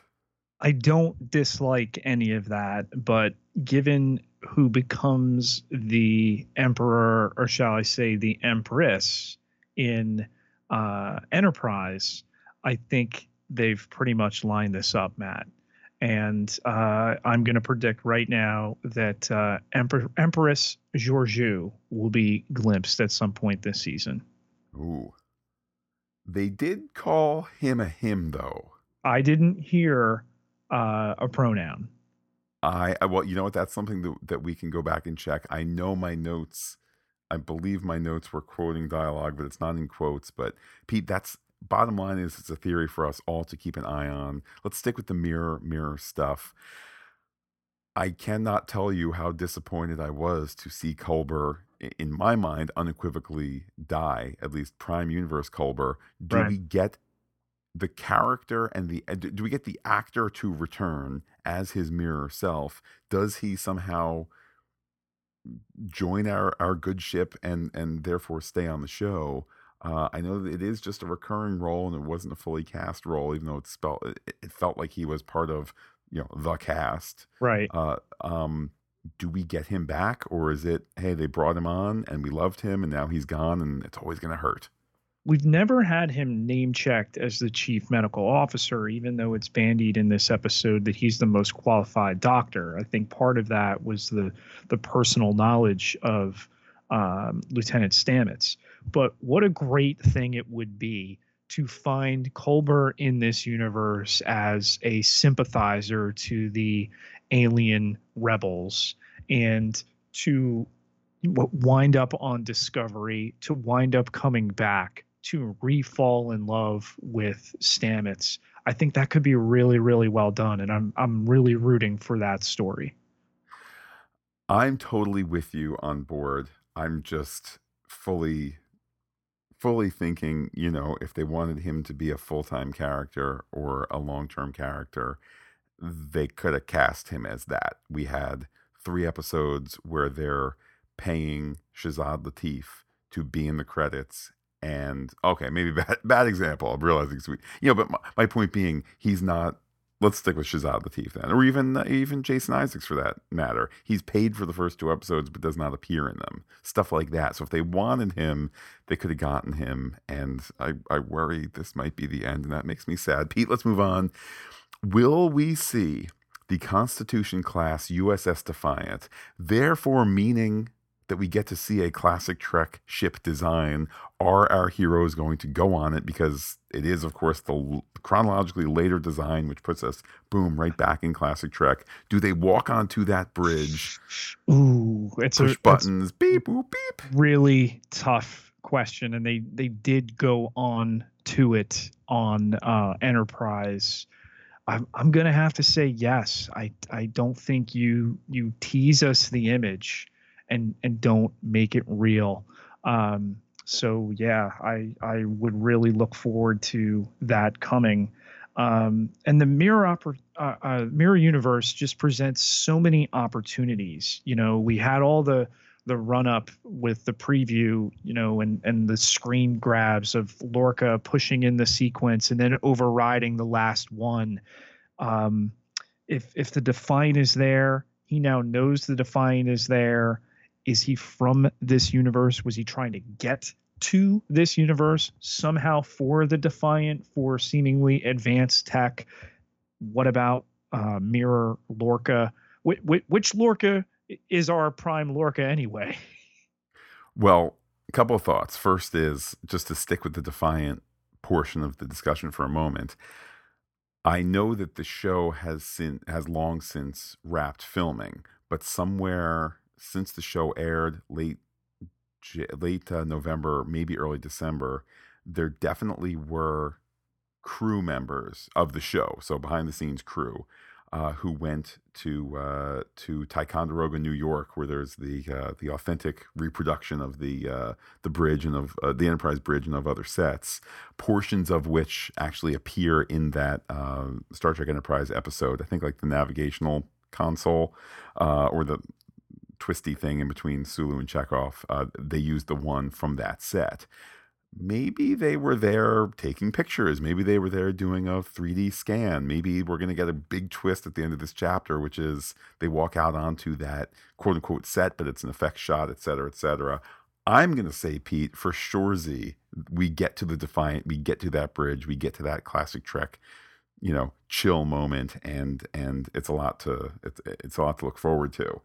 I don't dislike any of that, but given who becomes the emperor, or shall I say, the empress in uh, Enterprise, I think they've pretty much lined this up, Matt. And uh, I'm going to predict right now that uh, Emper- Empress Georgiou will be glimpsed at some point this season. Ooh. They did call him a him, though. I didn't hear uh, a pronoun. I, I well, you know what? That's something that, that we can go back and check. I know my notes. I believe my notes were quoting dialogue, but it's not in quotes. But Pete, that's bottom line is it's a theory for us all to keep an eye on. Let's stick with the mirror mirror stuff. I cannot tell you how disappointed I was to see Culber, in my mind, unequivocally die. At least Prime Universe Culber. Do Right. we get the character and the do we get the actor to return as his mirror self? Does he somehow join our our good ship and and therefore stay on the show? Uh, I know that it is just a recurring role and it wasn't a fully cast role, even though it's spelled. It, it felt like he was part of you know the cast. Right. Uh, um, do we get him back, or is it hey they brought him on and we loved him and now he's gone and it's always going to hurt? We've never had him name checked as the chief medical officer, even though it's bandied in this episode that he's the most qualified doctor. I think part of that was the the personal knowledge of um, Lieutenant Stamets. But what a great thing it would be to find Culber in this universe as a sympathizer to the alien rebels and to wind up on Discovery, to wind up coming back, to re-fall in love with Stamets. I think that could be really, really well done, and I'm I'm really rooting for that story. I'm totally with you on board. I'm just fully fully thinking, you know, if they wanted him to be a full-time character or a long-term character, they could have cast him as that. We had 3 episodes where they're paying Shazad Latif to be in the credits and okay, maybe bad bad example. I'm realizing sweet. You know, but my, my point being he's not let's stick with Shazad Latif then, or even uh, even Jason Isaacs for that matter. He's paid for the first two episodes, but does not appear in them. Stuff like that. So if they wanted him, they could have gotten him. And I I worry this might be the end, and that makes me sad. Pete, let's move on. Will we see the Constitution class USS Defiant, therefore meaning that we get to see a classic Trek ship design. Are our heroes going to go on it? Because it is, of course, the chronologically later design, which puts us, boom, right back in classic Trek. Do they walk onto that bridge, Ooh, it's a push it's buttons, beep, boop, beep? really tough question, and they they did go on to it on uh, Enterprise. I'm I'm gonna have to say yes. I I don't think you you tease us the image and and don't make it real. Um, so yeah, I I would really look forward to that coming. Um, and the mirror uh, uh, mirror universe just presents so many opportunities. You know, we had all the the run up with the preview, you know, and and the screen grabs of Lorca pushing in the sequence and then overriding the last one. Um, if if the Defiant is there, he now knows the Defiant is there. Is he from this universe? Was he trying to get to this universe somehow for the Defiant for seemingly advanced tech? What about uh, Mirror Lorca? Which, which Lorca is our prime Lorca anyway? Well, a couple of thoughts. First is just to stick with the Defiant portion of the discussion for a moment. I know that the show has sin- has long since wrapped filming, but somewhere since the show aired late late uh, November, maybe early December, there definitely were crew members of the show, so behind the scenes crew, uh, who went to uh, to Ticonderoga, New York, where there's the uh, the authentic reproduction of the uh, the bridge and of uh, the Enterprise bridge and of other sets, portions of which actually appear in that uh, Star Trek Enterprise episode. I think like the navigational console or the twisty thing in between Sulu and Chekov. Uh, they used the one from that set. Maybe they were there taking pictures. Maybe they were there doing a 3D scan. Maybe we're going to get a big twist at the end of this chapter, which is they walk out onto that quote unquote set, but it's an effect shot, et cetera, et cetera. I'm going to say, Pete, for sure, Z, we get to the Defiant, we get to that bridge, we get to that classic Trek you know chill moment, and and it's a lot to it's it's a lot to look forward to.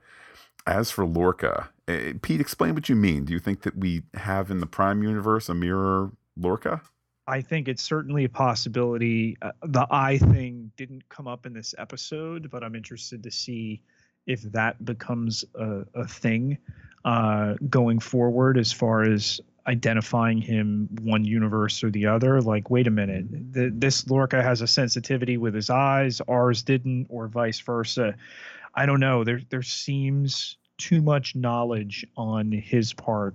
As for Lorca, uh, Pete, explain what you mean. Do you think that we have in the Prime universe a mirror Lorca? I think it's certainly a possibility. Uh, the eye thing didn't come up in this episode, but I'm interested to see if that becomes a, a thing uh, going forward as far as identifying him one universe or the other. Like, wait a minute, the, this Lorca has a sensitivity with his eyes, ours didn't, or vice versa. I don't know. There there seems too much knowledge on his part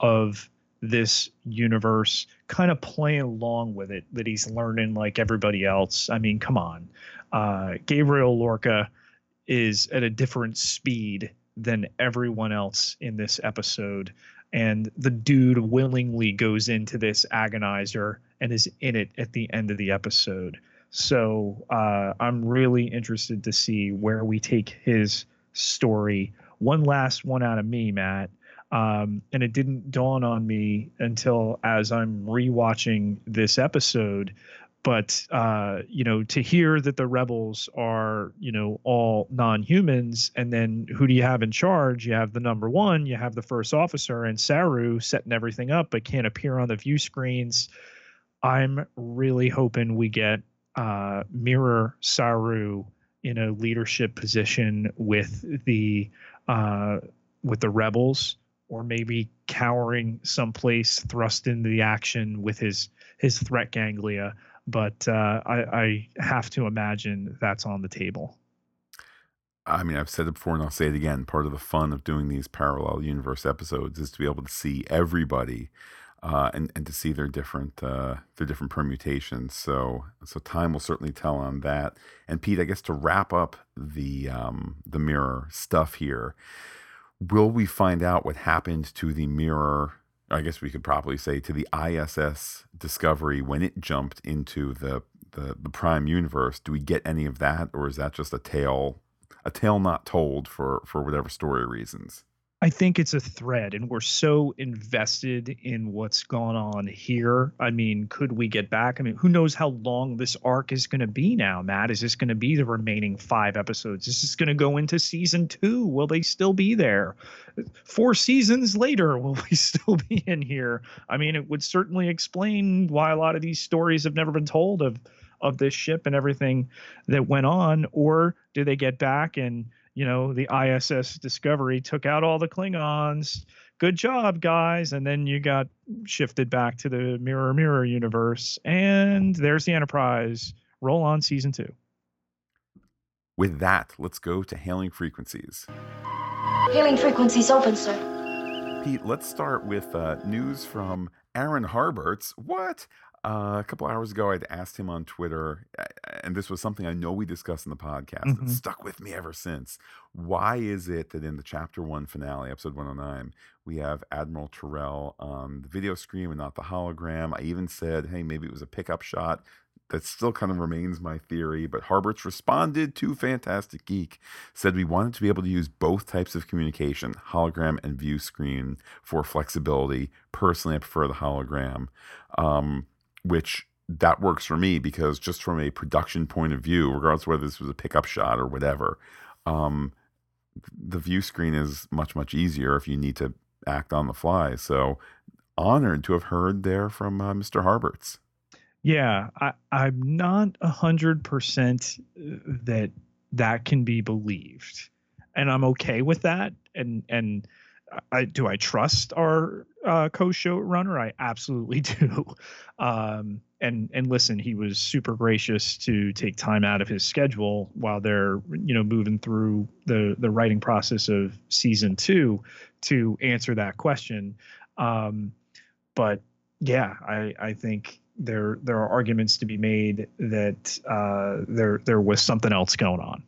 of this universe, kind of playing along with it that he's learning like everybody else. I mean, come on. Uh, Gabriel Lorca is at a different speed than everyone else in this episode. And the dude willingly goes into this agonizer and is in it at the end of the episode. So uh, I'm really interested to see where we take his story. One last one out of me, Matt. Um, and it didn't dawn on me until as I'm rewatching this episode. But uh, you know, to hear that the rebels are you know all non-humans, and then who do you have in charge? You have the number one, you have the first officer, and Saru setting everything up, but can't appear on the view screens. I'm really hoping we get uh, mirror Saru in a leadership position with the uh, with the rebels, or maybe cowering someplace, thrust into the action with his his threat ganglia. But uh, I, I have to imagine that's on the table. I mean, I've said it before and I'll say it again. Part of the fun of doing these parallel universe episodes is to be able to see everybody uh, and and to see their different uh, their different permutations. So so time will certainly tell on that. And Pete, I guess to wrap up the um, the mirror stuff here, will we find out what happened to the mirror? I guess we could probably say to the ISS Discovery when it jumped into the the, the Prime universe. Do we get any of that, or is that just a tale a tale not told for for whatever story reasons? I think it's a thread, and we're so invested in what's gone on here. I mean, could we get back? I mean, who knows how long this arc is going to be now, Matt? Is this going to be the remaining five episodes? Is this going to go into season two? Will they still be there? Four seasons later, will we still be in here? I mean, it would certainly explain why a lot of these stories have never been told of of this ship and everything that went on. Or do they get back and you know, the ISS Discovery took out all the Klingons. Good job, guys. And then you got shifted back to the Mirror Mirror universe. And there's the Enterprise. Roll on season two. With that, let's go to hailing frequencies. Hailing frequencies open, sir. Pete, let's start with uh, news from Aaron Harberts. What? Uh, a couple hours ago, I'd asked him on Twitter, and this was something I know we discussed in the podcast. Mm-hmm. It's stuck with me ever since. Why is it that in the chapter one finale, episode 109, we have Admiral Terral on the video screen and not the hologram? I even said, hey, maybe it was a pickup shot. That still kind of remains my theory, but Harberts responded to Phantastic Geek, said we wanted to be able to use both types of communication, hologram and view screen, for flexibility. Personally, I prefer the hologram. Um, which that works for me because just from a production point of view, regardless whether this was a pickup shot or whatever, um, the view screen is much much easier if you need to act on the fly. So honored to have heard there from uh, Mr. Harberts. Yeah, I, I'm not a hundred percent that that can be believed, and I'm okay with that. And and I do I trust our uh, co-show runner? I absolutely do. Um, and and listen, he was super gracious to take time out of his schedule while they're you know moving through the the writing process of season two to answer that question. Um, but yeah, I I think there there are arguments to be made that uh, there there was something else going on.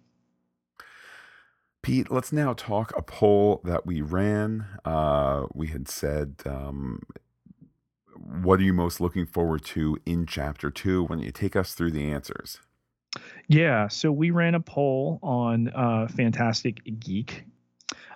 Pete, let's now talk a poll that we ran. Uh, we had said, um, what are you most looking forward to in chapter two? When you take us through the answers. Yeah, so we ran a poll on uh, Phantastic Geek.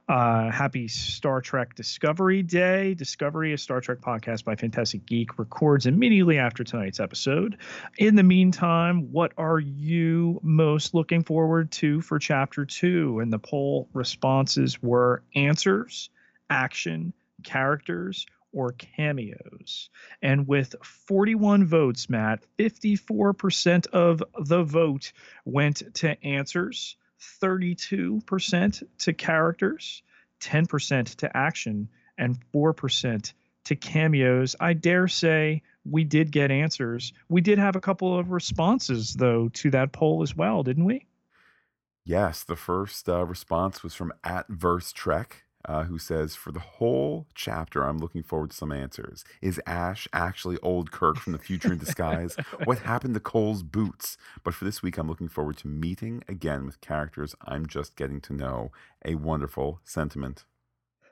Uh, happy Star Trek Discovery Day. Discovery, a Star Trek podcast by Phantastic Geek, records immediately after tonight's episode. In the meantime, what are you most looking forward to for Chapter 2? And the poll responses were answers, action, characters, or cameos. And with 41 votes, Matt, 54% of the vote went to answers, 32% to characters, 10% to action, and 4% to cameos. I dare say we did get answers. We did have a couple of responses, though, to that poll as well, didn't we? Yes, the first uh, response was from at Verse Trek uh, who says, For the whole chapter, I'm looking forward to some answers. Is Ash actually old Kirk from the future in disguise? what happened to Cole's boots? But for this week, I'm looking forward to meeting again with characters I'm just getting to know. A wonderful sentiment.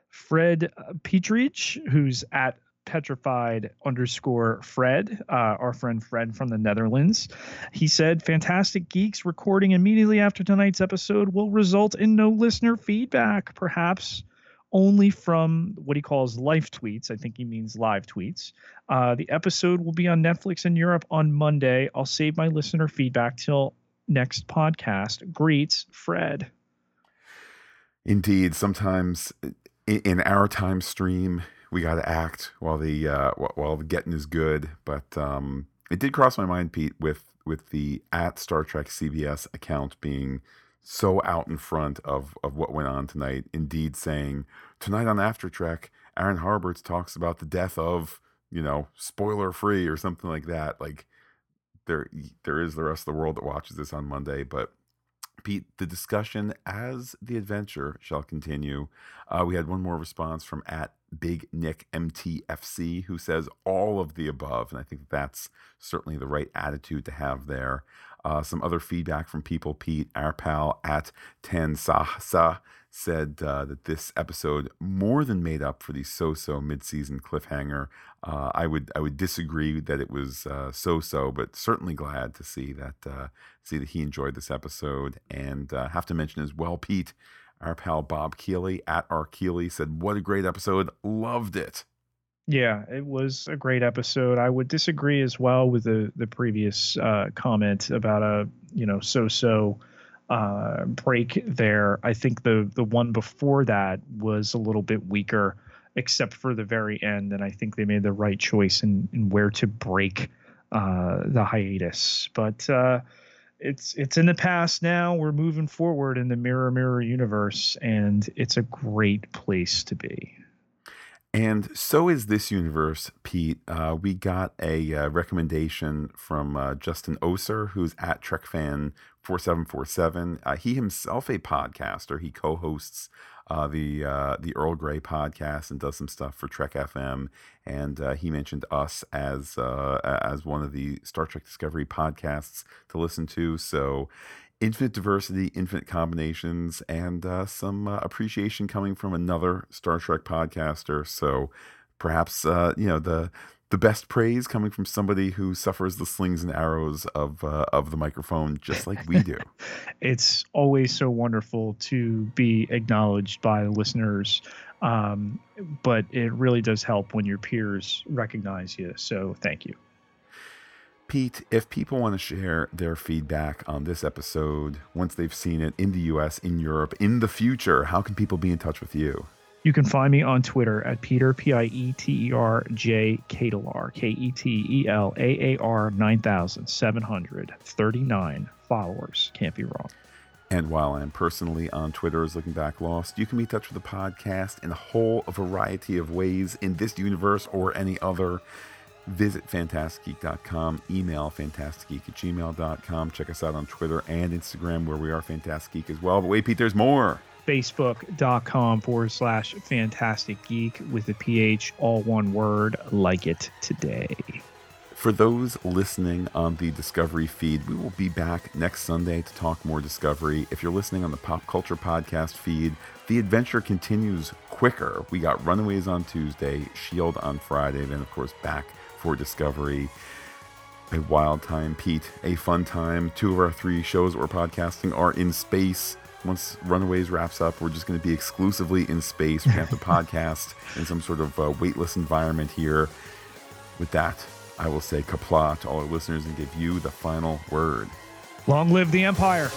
Fred uh, Petrich, who's at petrified underscore Fred, uh, our friend Fred from the Netherlands. He said, Phantastic Geeks recording immediately after tonight's episode will result in no listener feedback. Perhaps only from what he calls live tweets. I think he means live tweets. Uh, the episode will be on Netflix in Europe on Monday. I'll save my listener feedback till next podcast. Greets, Fred. Indeed, sometimes in our time stream, we got to act while the uh, while the getting is good. But um, it did cross my mind, Pete, with with the at Star Trek CBS account being so out in front of, of what went on tonight. Indeed, saying tonight on After Trek, Aaron Harberts talks about the death of, you know, spoiler free or something like that. Like there there is the rest of the world that watches this on Monday, but Pete, the discussion as the adventure shall continue. Uh, we had one more response from at Big Nick MTFC who says all of the above, and I think that's certainly the right attitude to have there. Uh, some other feedback from people. Pete, our pal at Tansahsa, said uh, that this episode more than made up for the so-so mid-season cliffhanger. Uh, I would I would disagree that it was uh, so-so, but certainly glad to see that uh, see that he enjoyed this episode. And uh, have to mention as well, Pete, our pal Bob Keeley at R Keeley said, "What a great episode! Loved it." Yeah, it was a great episode. I would disagree as well with the the previous uh, comment about a you know so so uh, break there. I think the the one before that was a little bit weaker, except for the very end, and I think they made the right choice in in where to break uh, the hiatus. But uh, it's it's in the past now. We're moving forward in the mirror mirror universe, and it's a great place to be. And so is this universe, Pete. Uh, we got a uh, recommendation from uh, Justin Oser, who's at TrekFan4747. Uh, he himself a podcaster. He co-hosts uh, the uh, the Earl Grey podcast and does some stuff for Trek FM. And he mentioned us as as one of the Star Trek Discovery podcasts to listen to. So infinite diversity, infinite combinations, and uh, some uh, appreciation coming from another Star Trek podcaster. So perhaps uh, you know the the best praise coming from somebody who suffers the slings and arrows of uh, of the microphone just like we do. it's always so wonderful to be acknowledged by listeners. Um, but it really does help when your peers recognize you. So thank you. Pete, if people want to share their feedback on this episode once they've seen it in the US, in Europe, in the future, how can people be in touch with you? You can find me on Twitter at Peter, P I E T E R J Ketelaar, K E T E L A A R 9,739 followers. Can't be wrong. And while I'm personally on Twitter as Looking Back Lost, you can be in touch with the podcast in a whole variety of ways in this universe or any other. Visit phantasticgeek.com, email phantasticgeek at gmail.com. Check us out on Twitter and Instagram where we are Phantastic Geek as well. But wait, Pete, there's more. Facebook.com forward slash phantastic geek with the PH, all one word, like it today. For those listening on the Discovery feed, we will be back next Sunday to talk more Discovery. If you're listening on the Pop Culture Podcast feed, the adventure continues quicker. We got Runaways on Tuesday, Shield on Friday, then, of course, back for Discovery. A wild time, Pete. A fun time. Two of our three shows that we're podcasting are in space. once Runaways wraps up, we're just going to be exclusively in space. We have the podcast in some sort of uh, weightless environment here. With that, I will say Qapla' to all our listeners and give you the final word. Long live the Empire.